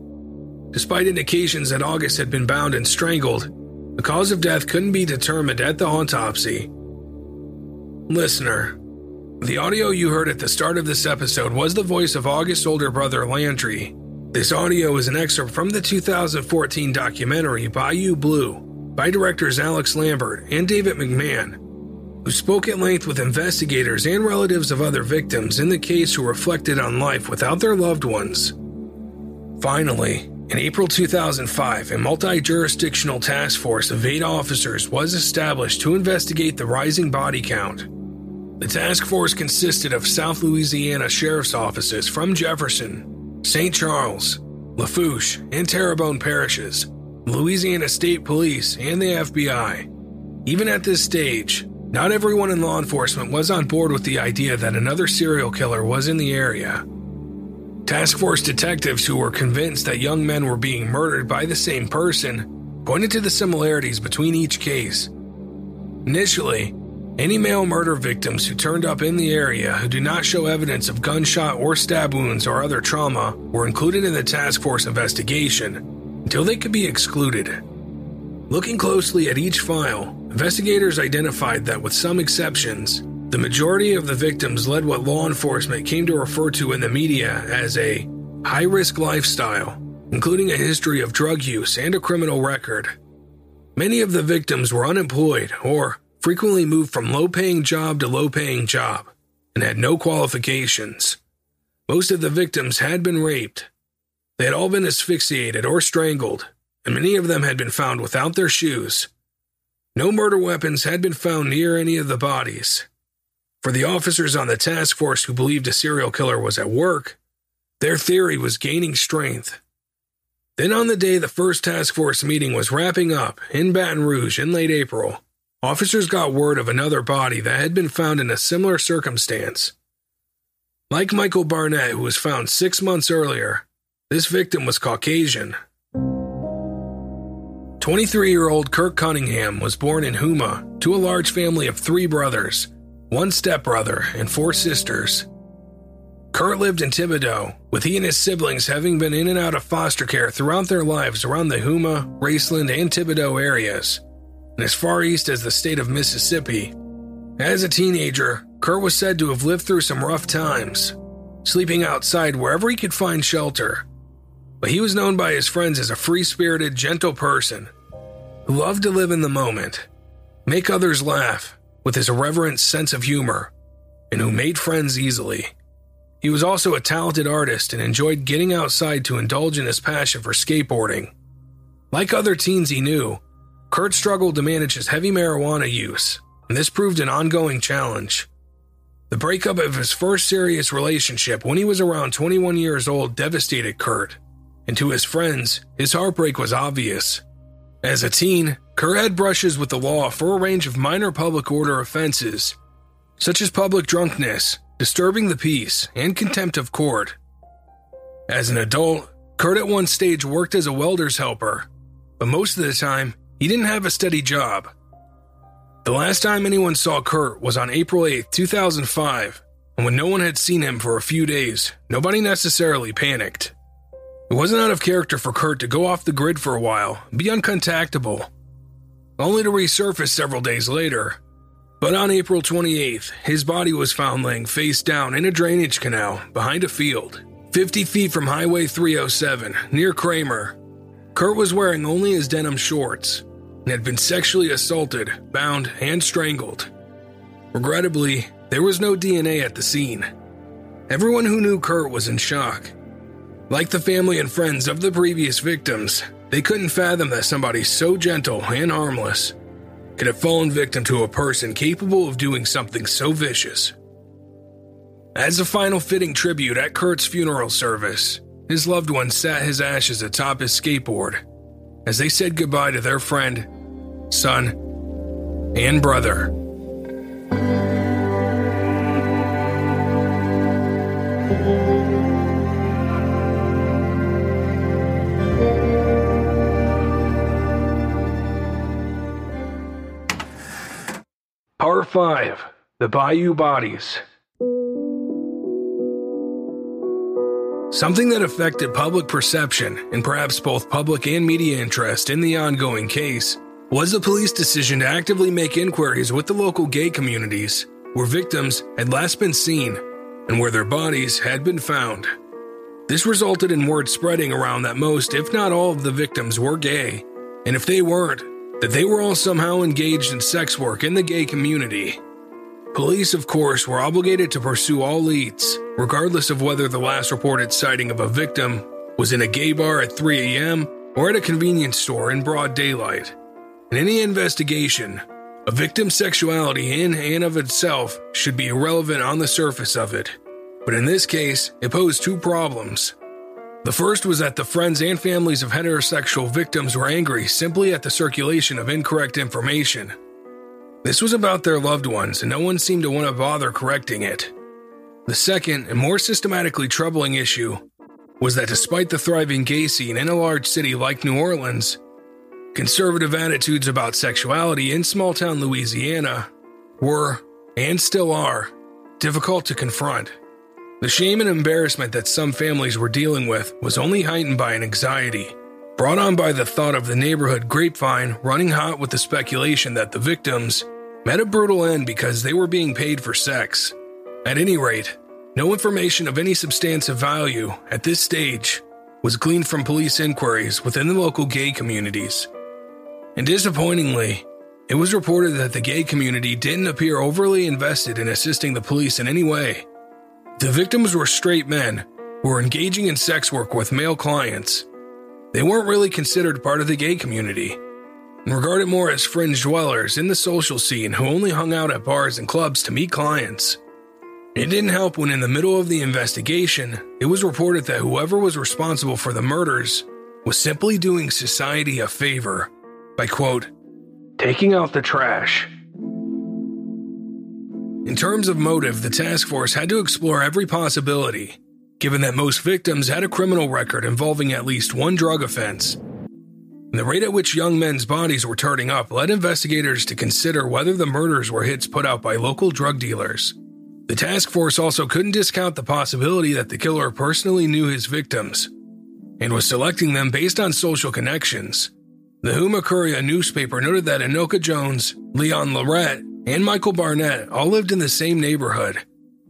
Despite indications that August had been bound and strangled, the cause of death couldn't be determined at the autopsy. Listener, the audio you heard at the start of this episode was the voice of August's older brother Landry. This audio is an excerpt from the 2014 documentary Bayou Blue by directors Alex Lambert and David McMahon, who spoke at length with investigators and relatives of other victims in the case who reflected on life without their loved ones. Finally, in April 2005, a multi jurisdictional task force of eight officers was established to investigate the rising body count. The task force consisted of South Louisiana sheriff's offices from Jefferson, St. Charles, Lafourche, and Terrebonne parishes, Louisiana State Police, and the FBI. Even at this stage, not everyone in law enforcement was on board with the idea that another serial killer was in the area. Task Force detectives who were convinced that young men were being murdered by the same person pointed to the similarities between each case. Initially, any male murder victims who turned up in the area who do not show evidence of gunshot or stab wounds or other trauma were included in the task force investigation until they could be excluded. Looking closely at each file, investigators identified that, with some exceptions, the majority of the victims led what law enforcement came to refer to in the media as a high risk lifestyle, including a history of drug use and a criminal record. Many of the victims were unemployed or frequently moved from low paying job to low paying job and had no qualifications. Most of the victims had been raped. They had all been asphyxiated or strangled, and many of them had been found without their shoes. No murder weapons had been found near any of the bodies. For the officers on the task force who believed a serial killer was at work, their theory was gaining strength. Then, on the day the first task force meeting was wrapping up in Baton Rouge in late April, officers got word of another body that had been found in a similar circumstance. Like Michael Barnett, who was found six months earlier, this victim was Caucasian. 23 year old Kurt Cunningham was born in Houma to a large family of three brothers, one stepbrother, and four sisters. Kurt lived in Thibodaux, with he and his siblings having been in and out of foster care throughout their lives around the Houma, Raceland, and Thibodaux areas, and as far east as the state of Mississippi. As a teenager, Kurt was said to have lived through some rough times, sleeping outside wherever he could find shelter but he was known by his friends as a free spirited, gentle person who loved to live in the moment, make others laugh with his irreverent sense of humor, and who made friends easily. He was also a talented artist and enjoyed getting outside to indulge in his passion for skateboarding. Like other teens he knew, Kurt struggled to manage his heavy marijuana use, and this proved an ongoing challenge. The breakup of his first serious relationship when he was around 21 years old devastated Kurt and to his friends, his heartbreak was obvious. As a teen, Kurt had brushes with the law for a range of minor public order offenses, such as public drunkenness, disturbing the peace, and contempt of court. As an adult, Kurt at one stage worked as a welder's helper, but most of the time, he didn't have a steady job. The last time anyone saw Kurt was on April 8, 2005, and when no one had seen him for a few days, nobody necessarily panicked. It wasn't out of character for Kurt to go off the grid for a while, be uncontactable, only to resurface several days later. But on April 28th, his body was found laying face down in a drainage canal behind a field, 50 feet from Highway 307, near Kraemer. Kurt was wearing only his denim shorts and had been sexually assaulted, bound, and strangled. Regrettably, there was no DNA at the scene. Everyone who knew Kurt was in shock like the family and friends of the previous victims, they couldn't fathom that somebody so gentle and harmless could have fallen victim to a person capable of doing something so vicious. As a final fitting tribute at Kurt's funeral service, his loved ones sat his ashes atop his skateboard as they said goodbye to their friend, son, and brother. Part 5 The Bayou Bodies. Something that affected public perception and perhaps both public and media interest in the ongoing case was the police decision to actively make inquiries with the local gay communities where victims had last been seen and where their bodies had been found. This resulted in word spreading around that most, if not all, of the victims were gay, and if they weren't, that they were all somehow engaged in sex work in the gay community. Police, of course, were obligated to pursue all leads, regardless of whether the last reported sighting of a victim was in a gay bar at 3 a.m. or at a convenience store in broad daylight. In any investigation, a victim's sexuality in and of itself should be irrelevant on the surface of it. But in this case, it posed two problems. The first was that the friends and families of heterosexual victims were angry simply at the circulation of incorrect information. This was about their loved ones, and no one seemed to want to bother correcting it. The second and more systematically troubling issue was that despite the thriving gay scene in a large city like New Orleans, conservative attitudes about sexuality in small town Louisiana were, and still are, difficult to confront. The shame and embarrassment that some families were dealing with was only heightened by an anxiety, brought on by the thought of the neighborhood grapevine running hot with the speculation that the victims met a brutal end because they were being paid for sex. At any rate, no information of any substantive value at this stage was gleaned from police inquiries within the local gay communities. And disappointingly, it was reported that the gay community didn't appear overly invested in assisting the police in any way. The victims were straight men who were engaging in sex work with male clients. They weren't really considered part of the gay community and regarded more as fringe dwellers in the social scene who only hung out at bars and clubs to meet clients. It didn't help when, in the middle of the investigation, it was reported that whoever was responsible for the murders was simply doing society a favor by, quote, taking out the trash. In terms of motive, the task force had to explore every possibility, given that most victims had a criminal record involving at least one drug offense. The rate at which young men's bodies were turning up led investigators to consider whether the murders were hits put out by local drug dealers. The task force also couldn't discount the possibility that the killer personally knew his victims and was selecting them based on social connections. The Courier newspaper noted that Anoka Jones, Leon Lirette, and Michael Barnett all lived in the same neighborhood.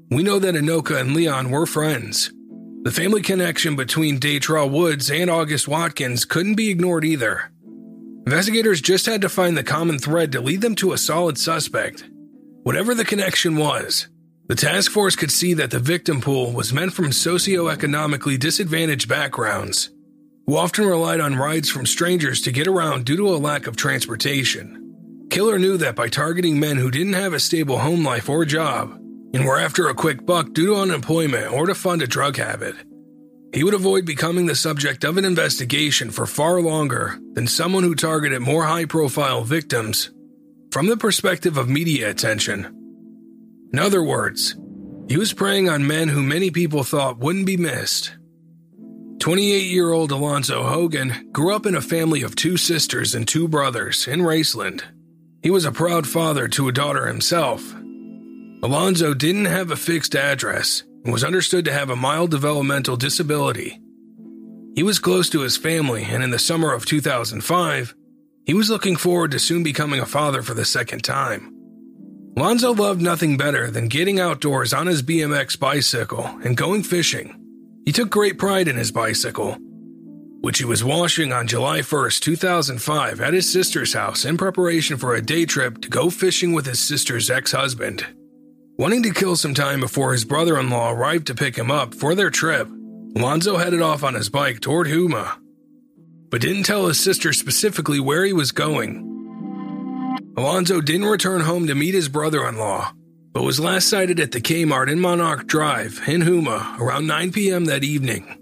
We know that Anoka and Leon were friends. The family connection between Daytraw Woods and August Watkins couldn't be ignored either. Investigators just had to find the common thread to lead them to a solid suspect. Whatever the connection was, the task force could see that the victim pool was men from socioeconomically disadvantaged backgrounds, who often relied on rides from strangers to get around due to a lack of transportation. Killer knew that by targeting men who didn't have a stable home life or job, and were after a quick buck due to unemployment or to fund a drug habit, he would avoid becoming the subject of an investigation for far longer than someone who targeted more high profile victims from the perspective of media attention. In other words, he was preying on men who many people thought wouldn't be missed. 28 year old Alonzo Hogan grew up in a family of two sisters and two brothers in Raceland. He was a proud father to a daughter himself. Alonzo didn't have a fixed address and was understood to have a mild developmental disability. He was close to his family, and in the summer of 2005, he was looking forward to soon becoming a father for the second time. Lonzo loved nothing better than getting outdoors on his BMX bicycle and going fishing. He took great pride in his bicycle, which he was washing on July 1st, 2005, at his sister's house in preparation for a day trip to go fishing with his sister's ex husband. Wanting to kill some time before his brother in law arrived to pick him up for their trip, Alonzo headed off on his bike toward Houma, but didn't tell his sister specifically where he was going Alonzo didn't return home to meet his brother in law, but was last sighted at the Kmart in Monarch Drive in Houma around 9 p.m. that evening.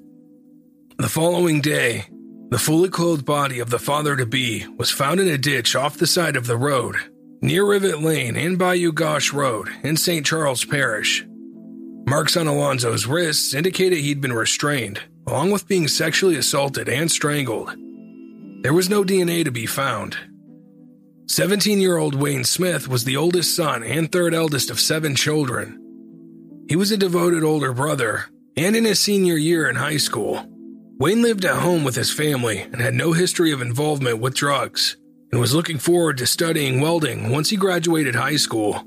The following day, the fully clothed body of the father to be was found in a ditch off the side of the road, near Rivet Lane and Bayou Gauche Road in St. Charles Parish. Marks on Alonzo's wrists indicated he'd been restrained, along with being sexually assaulted and strangled. There was no DNA to be found, 17 year old Wayne Smith was the oldest son and third eldest of seven children. He was a devoted older brother, and in his senior year in high school, Wayne lived at home with his family and had no history of involvement with drugs, and was looking forward to studying welding once he graduated high school.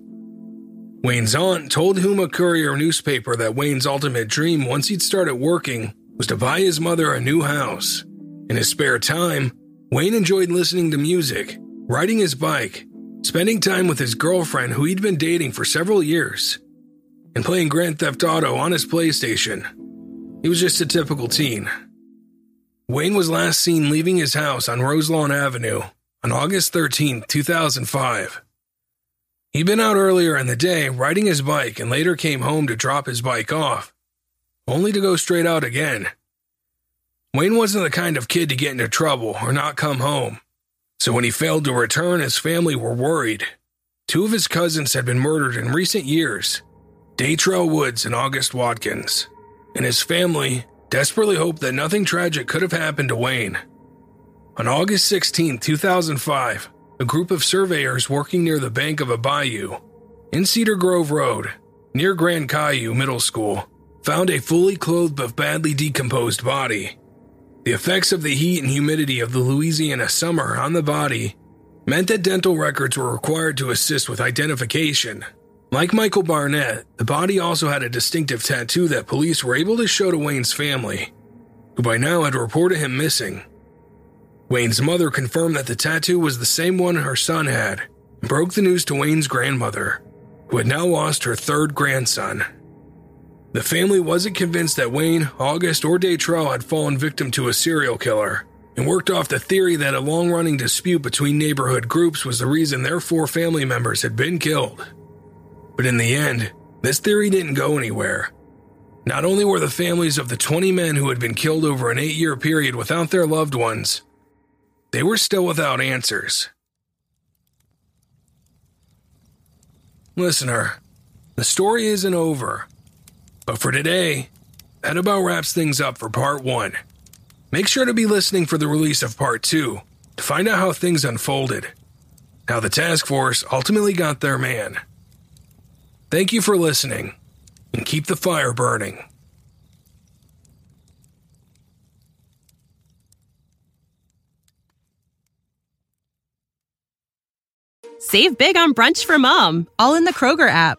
Wayne's aunt told Houma Courier newspaper that Wayne's ultimate dream once he'd started working was to buy his mother a new house. In his spare time, Wayne enjoyed listening to music riding his bike, spending time with his girlfriend who he'd been dating for several years, and playing Grand Theft Auto on his PlayStation. He was just a typical teen. Wayne was last seen leaving his house on Roselawn Avenue on August 13, 2005. He'd been out earlier in the day riding his bike and later came home to drop his bike off, only to go straight out again. Wayne wasn't the kind of kid to get into trouble or not come home. So when he failed to return, his family were worried. Two of his cousins had been murdered in recent years Daytrail Woods and August Watkins. And his family desperately hoped that nothing tragic could have happened to Wayne. On August 16, 2005, a group of surveyors working near the bank of a bayou in Cedar Grove Road, near Grand Caillou Middle School, found a fully clothed but badly decomposed body. The effects of the heat and humidity of the Louisiana summer on the body meant that dental records were required to assist with identification. Like Michael Barnett, the body also had a distinctive tattoo that police were able to show to Wayne's family, who by now had reported him missing. Wayne's mother confirmed that the tattoo was the same one her son had and broke the news to Wayne's grandmother, who had now lost her third grandson. The family wasn't convinced that Wayne, August, or Datrell had fallen victim to a serial killer and worked off the theory that a long running dispute between neighborhood groups was the reason their four family members had been killed. But in the end, this theory didn't go anywhere. Not only were the families of the 20 men who had been killed over an eight year period without their loved ones, they were still without answers. Listener, the story isn't over. But for today, that about wraps things up for part one. Make sure to be listening for the release of part two to find out how things unfolded, how the task force ultimately got their man. Thank you for listening, and keep the fire burning. Save big on brunch for mom, all in the Kroger app.